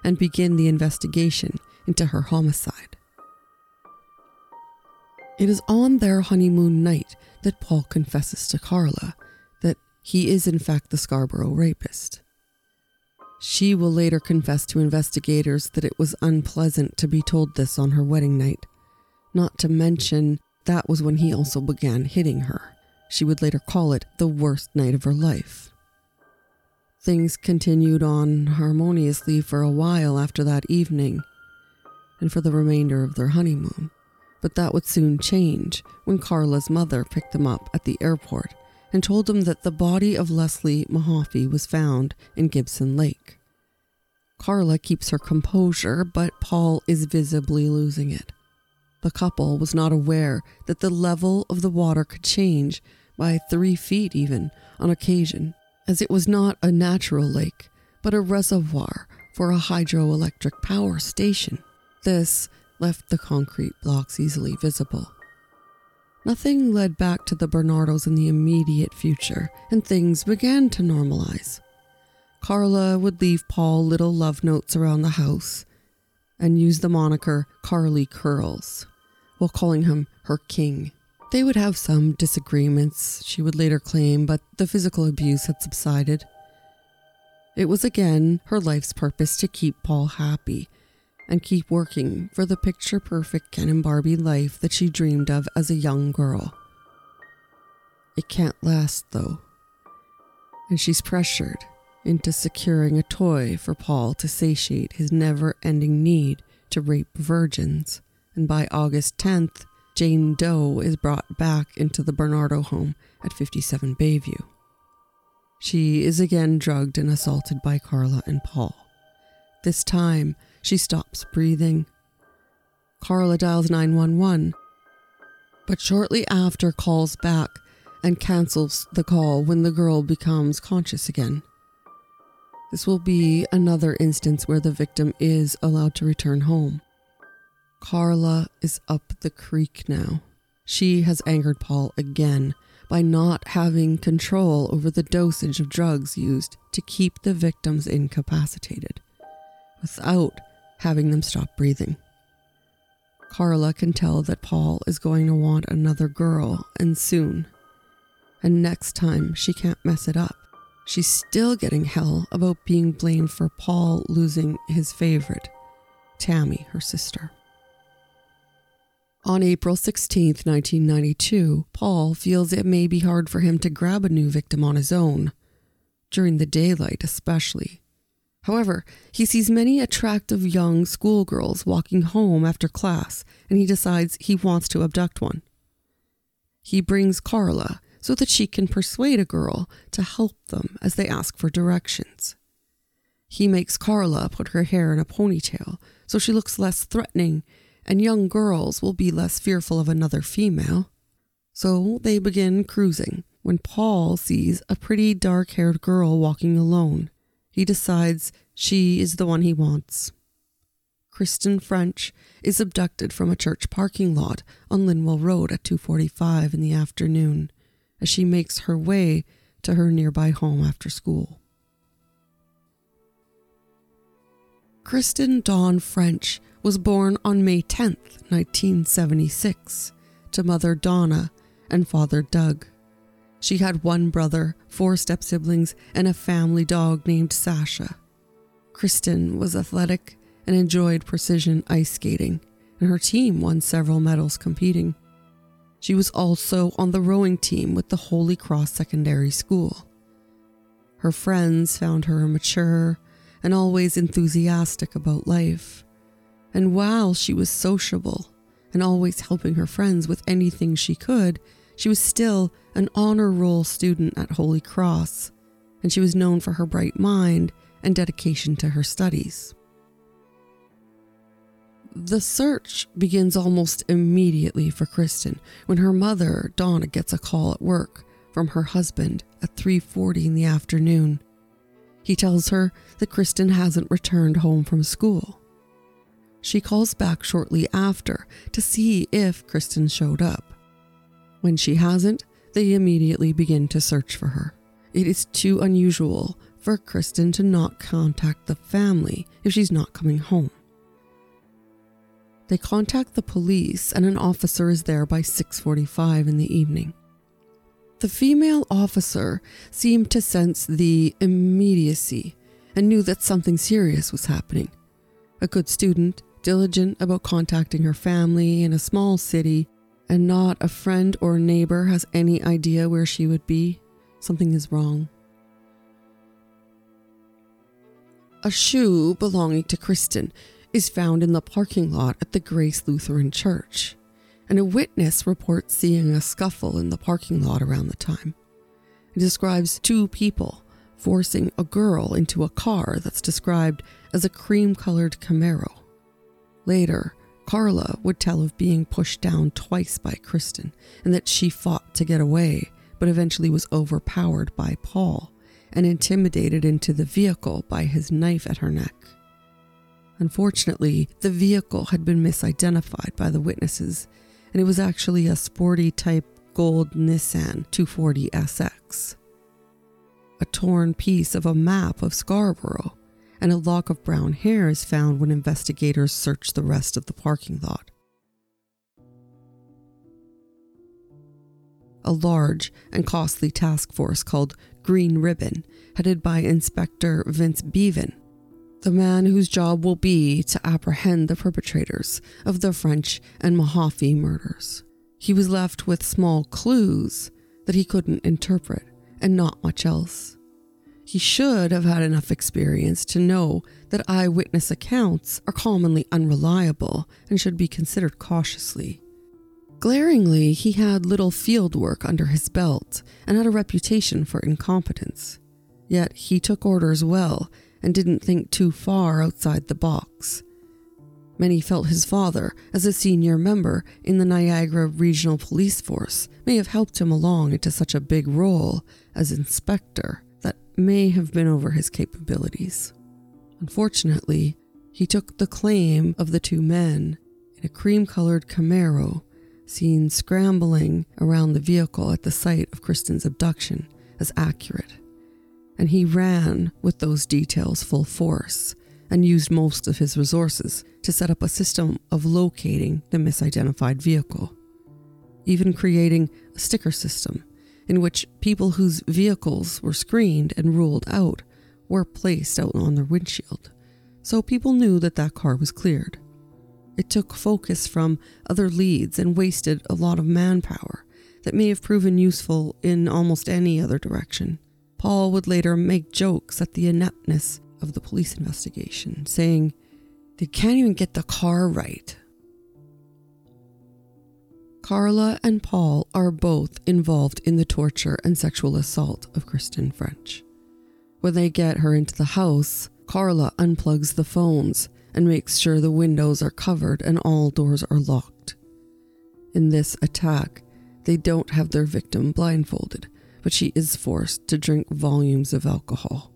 and begin the investigation into her homicide. It is on their honeymoon night that Paul confesses to Karla that he is, in fact, the Scarborough rapist. She will later confess to investigators that it was unpleasant to be told this on her wedding night, not to mention that was when he also began hitting her. She would later call it the worst night of her life. Things continued on harmoniously for a while after that evening and for the remainder of their honeymoon, but that would soon change when Karla's mother picked them up at the airport and told them that the body of Leslie Mahaffy was found in Gibson Lake. Karla keeps her composure, but Paul is visibly losing it. The couple was not aware that the level of the water could change by three feet even on occasion, as it was not a natural lake, but a reservoir for a hydroelectric power station. This left the concrete blocks easily visible. Nothing led back to the Bernardos in the immediate future, and things began to normalize. Karla would leave Paul little love notes around the house and use the moniker Carly Curls while calling him her king. They would have some disagreements, she would later claim, but the physical abuse had subsided. It was again her life's purpose to keep Paul happy and keep working for the picture perfect Ken and Barbie life that she dreamed of as a young girl. It can't last, though, and she's pressured into securing a toy for Paul to satiate his never ending need to rape virgins. And by August 10th, Jane Doe is brought back into the Bernardo home at 57 Bayview. She is again drugged and assaulted by Karla and Paul. This time, she stops breathing. Karla dials 911, but shortly after calls back and cancels the call when the girl becomes conscious again. This will be another instance where the victim is allowed to return home. Karla is up the creek now. She has angered Paul again by not having control over the dosage of drugs used to keep the victims incapacitated without having them stop breathing. Karla can tell that Paul is going to want another girl, and soon. And next time, she can't mess it up. She's still getting hell about being blamed for Paul losing his favorite, Tammy, her sister. On April 16, 1992, Paul feels it may be hard for him to grab a new victim on his own, during the daylight especially. However, he sees many attractive young schoolgirls walking home after class, and he decides he wants to abduct one. He brings Karla so that she can persuade a girl to help them as they ask for directions. He makes Karla put her hair in a ponytail so she looks less threatening, and young girls will be less fearful of another female. So they begin cruising when Paul sees a pretty dark haired girl walking alone. He decides she is the one he wants. Kristen French is abducted from a church parking lot on Linwell Road at 2:45 in the afternoon as she makes her way to her nearby home after school. Kristen Dawn French was born on May 10, 1976, to mother Donna and father Doug. She had one brother, four step siblings, and a family dog named Sasha. Kristen was athletic and enjoyed precision ice skating, and her team won several medals competing. She was also on the rowing team with the Holy Cross Secondary School. Her friends found her mature and always enthusiastic about life. And while she was sociable and always helping her friends with anything she could, she was still an honor roll student at Holy Cross, and she was known for her bright mind and dedication to her studies. The search begins almost immediately for Kristen when her mother, Donna, gets a call at work from her husband at 3:40 in the afternoon. He tells her that Kristen hasn't returned home from school. She calls back shortly after to see if Kristen showed up. When she hasn't, they immediately begin to search for her. It is too unusual for Kristen to not contact the family if she's not coming home. They contact the police and an officer is there by 6:45 in the evening. The female officer seemed to sense the immediacy and knew that something serious was happening. A good student, diligent about contacting her family in a small city, and not a friend or neighbor has any idea where she would be. Something is wrong. A shoe belonging to Kristen is found in the parking lot at the Grace Lutheran Church, and a witness reports seeing a scuffle in the parking lot around the time. It describes two people forcing a girl into a car that's described as a cream colored Camaro. Later, Karla would tell of being pushed down twice by Kristen and that she fought to get away, but eventually was overpowered by Paul and intimidated into the vehicle by his knife at her neck. Unfortunately, the vehicle had been misidentified by the witnesses, and it was actually a sporty type gold Nissan 240 SX. A torn piece of a map of Scarborough and a lock of brown hair is found when investigators search the rest of the parking lot. A large and costly task force called Green Ribbon, headed by Inspector Vince Bevan, the man whose job will be to apprehend the perpetrators of the French and Mahaffy murders. He was left with small clues that he couldn't interpret and not much else. He should have had enough experience to know that eyewitness accounts are commonly unreliable and should be considered cautiously. Glaringly, he had little field work under his belt and had a reputation for incompetence. Yet he took orders well and didn't think too far outside the box. Many felt his father, as a senior member in the Niagara Regional Police Force, may have helped him along into such a big role as inspector may have been over his capabilities. Unfortunately, he took the claim of the two men in a cream colored Camaro seen scrambling around the vehicle at the site of Kristen's abduction as accurate and he ran with those details full force and used most of his resources to set up a system of locating the misidentified vehicle, even creating a sticker system in which people whose vehicles were screened and ruled out were placed out on their windshield, so people knew that that car was cleared. It took focus from other leads and wasted a lot of manpower that may have proven useful in almost any other direction. Paul would later make jokes at the ineptness of the police investigation, saying, They can't even get the car right. Karla and Paul are both involved in the torture and sexual assault of Kristen French. When they get her into the house, Karla unplugs the phones and makes sure the windows are covered and all doors are locked. In this attack, they don't have their victim blindfolded, but she is forced to drink volumes of alcohol.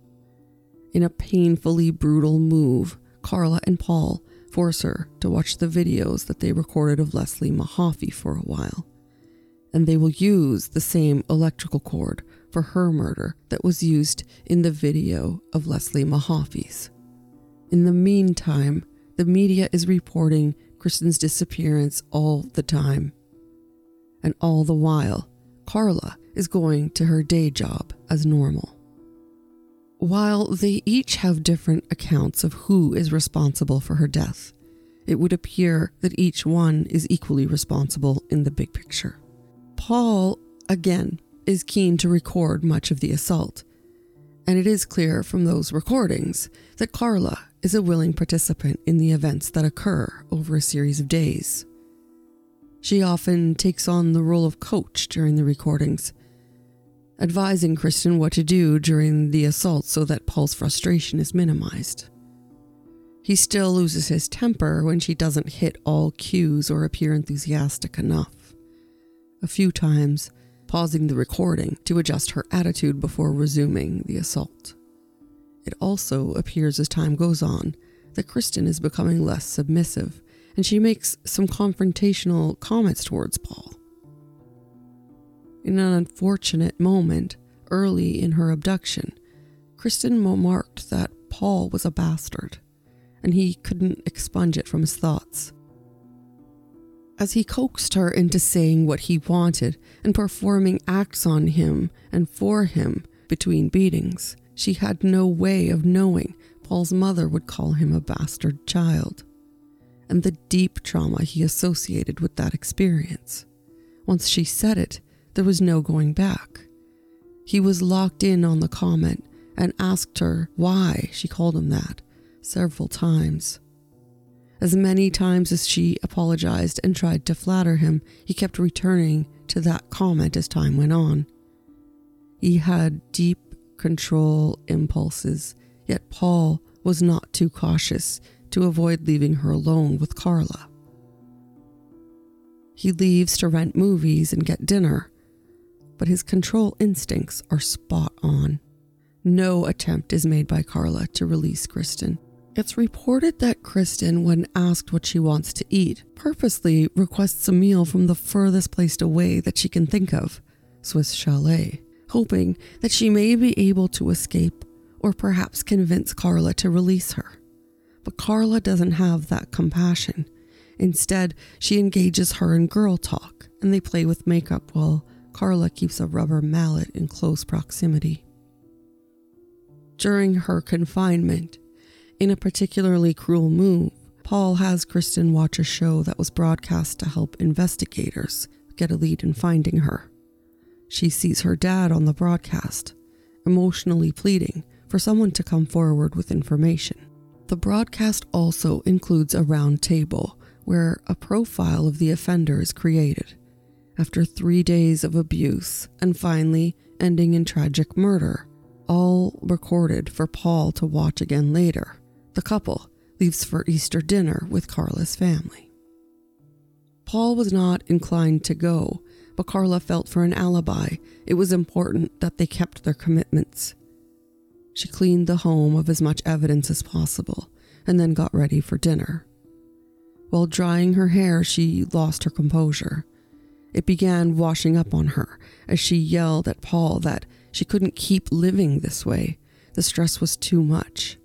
In a painfully brutal move, Karla and Paul force her to watch the videos that they recorded of Leslie Mahaffy for a while. And they will use the same electrical cord for her murder that was used in the video of Leslie Mahaffy's. In the meantime, the media is reporting Kristen's disappearance all the time. And all the while, Karla is going to her day job as normal. While they each have different accounts of who is responsible for her death, it would appear that each one is equally responsible in the big picture. Paul, again, is keen to record much of the assault, and it is clear from those recordings that Karla is a willing participant in the events that occur over a series of days. She often takes on the role of coach during the recordings, advising Kristen what to do during the assault so that Paul's frustration is minimized. He still loses his temper when she doesn't hit all cues or appear enthusiastic enough. A few times, pausing the recording to adjust her attitude before resuming the assault. It also appears as time goes on that Kristen is becoming less submissive and she makes some confrontational comments towards Paul. In an unfortunate moment early in her abduction, Kristen remarked that Paul was a bastard, and he couldn't expunge it from his thoughts. As he coaxed her into saying what he wanted and performing acts on him and for him between beatings, she had no way of knowing Paul's mother would call him a bastard child, and the deep trauma he associated with that experience. Once she said it, there was no going back. He was locked in on the comment and asked her why she called him that several times. As many times as she apologized and tried to flatter him, he kept returning to that comment as time went on. He had deep control impulses, yet Paul was not too cautious to avoid leaving her alone with Karla. He leaves to rent movies and get dinner, but his control instincts are spot on. No attempt is made by Karla to release Kristen. It's reported that Kristen, when asked what she wants to eat, purposely requests a meal from the furthest place away that she can think of, Swiss Chalet, hoping that she may be able to escape or perhaps convince Karla to release her. But Karla doesn't have that compassion. Instead, she engages her in girl talk and they play with makeup while Karla keeps a rubber mallet in close proximity. During her confinement, in a particularly cruel move, Paul has Kristen watch a show that was broadcast to help investigators get a lead in finding her. She sees her dad on the broadcast, emotionally pleading for someone to come forward with information. The broadcast also includes a round table where a profile of the offender is created after three days of abuse and finally ending in tragic murder, all recorded for Paul to watch again later. The couple leaves for Easter dinner with Karla's family. Paul was not inclined to go, but Karla felt for an alibi it was important that they kept their commitments. She cleaned the home of as much evidence as possible and then got ready for dinner. While drying her hair, she lost her composure. It began washing up on her as she yelled at Paul that she couldn't keep living this way. The stress was too much.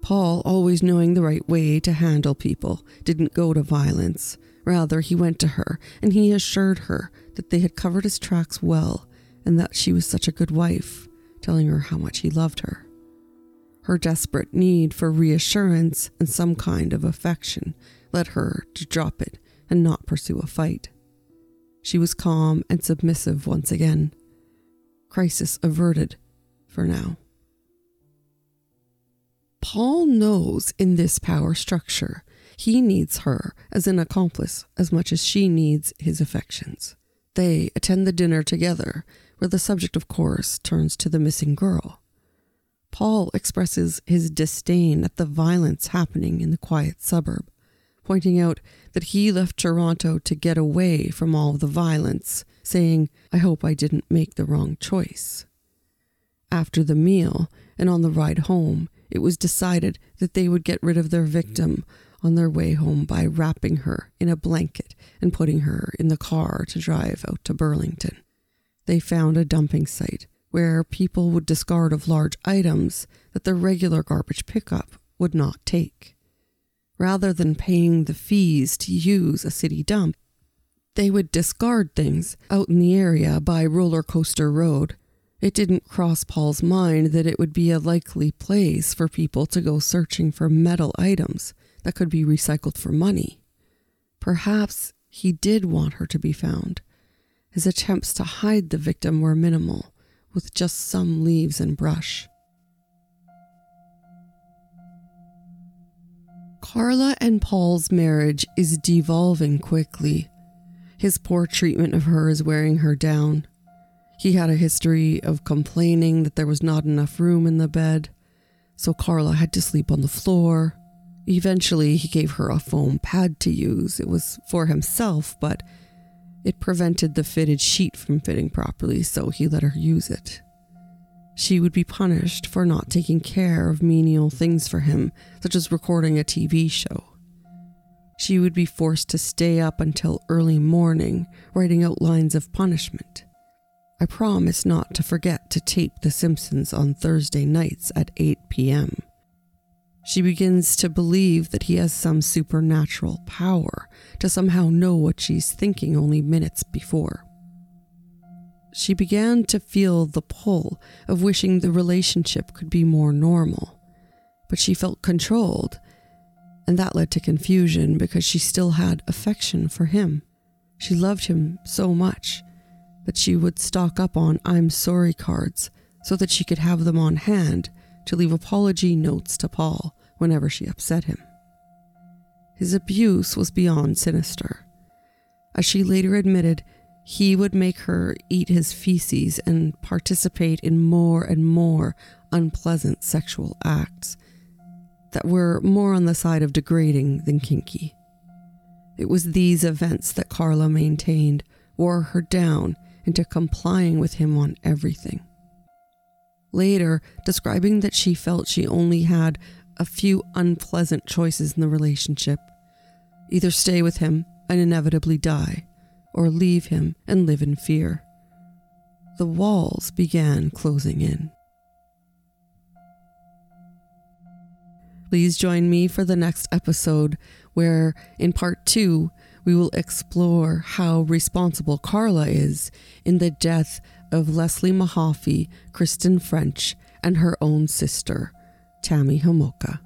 Paul, always knowing the right way to handle people, didn't go to violence. Rather, he went to her and he assured her that they had covered his tracks well and that she was such a good wife, telling her how much he loved her. Her desperate need for reassurance and some kind of affection led her to drop it and not pursue a fight. She was calm and submissive once again. Crisis averted for now. Paul knows in this power structure he needs her as an accomplice as much as she needs his affections. They attend the dinner together, where the subject, of course, turns to the missing girl. Paul expresses his disdain at the violence happening in the quiet suburb pointing out that he left Toronto to get away from all the violence saying, I hope I didn't make the wrong choice. After the meal and on the ride home, it was decided that they would get rid of their victim on their way home by wrapping her in a blanket and putting her in the car to drive out to Burlington. They found a dumping site where people would discard of large items that the regular garbage pickup would not take. Rather than paying the fees to use a city dump, they would discard things out in the area by Roller Coaster Road. It didn't cross Paul's mind that it would be a likely place for people to go searching for metal items that could be recycled for money. Perhaps he did want her to be found. His attempts to hide the victim were minimal, with just some leaves and brush. Karla and Paul's marriage is devolving quickly. His poor treatment of her is wearing her down. He had a history of complaining that there was not enough room in the bed, so Karla had to sleep on the floor. Eventually, he gave her a foam pad to use. It was for himself, but it prevented the fitted sheet from fitting properly, so he let her use it. She would be punished for not taking care of menial things for him, such as recording a TV show. She would be forced to stay up until early morning, writing out lines of punishment. I promise not to forget to tape The Simpsons on Thursday nights at 8 p.m. She begins to believe that he has some supernatural power to somehow know what she's thinking only minutes before she began to feel the pull of wishing the relationship could be more normal. But she felt controlled, and that led to confusion because she still had affection for him. She loved him so much that she would stock up on I'm sorry cards so that she could have them on hand to leave apology notes to Paul whenever she upset him. His abuse was beyond sinister. As she later admitted, he would make her eat his feces and participate in more and more unpleasant sexual acts that were more on the side of degrading than kinky. It was these events that Karla maintained wore her down into complying with him on everything. Later, describing that she felt she only had a few unpleasant choices in the relationship either stay with him and inevitably die, or leave him and live in fear. The walls began closing in. Please join me for the next episode, where in part two, we will explore how responsible Karla is in the death of Leslie Mahaffy, Kristen French, and her own sister, Tammy Homolka.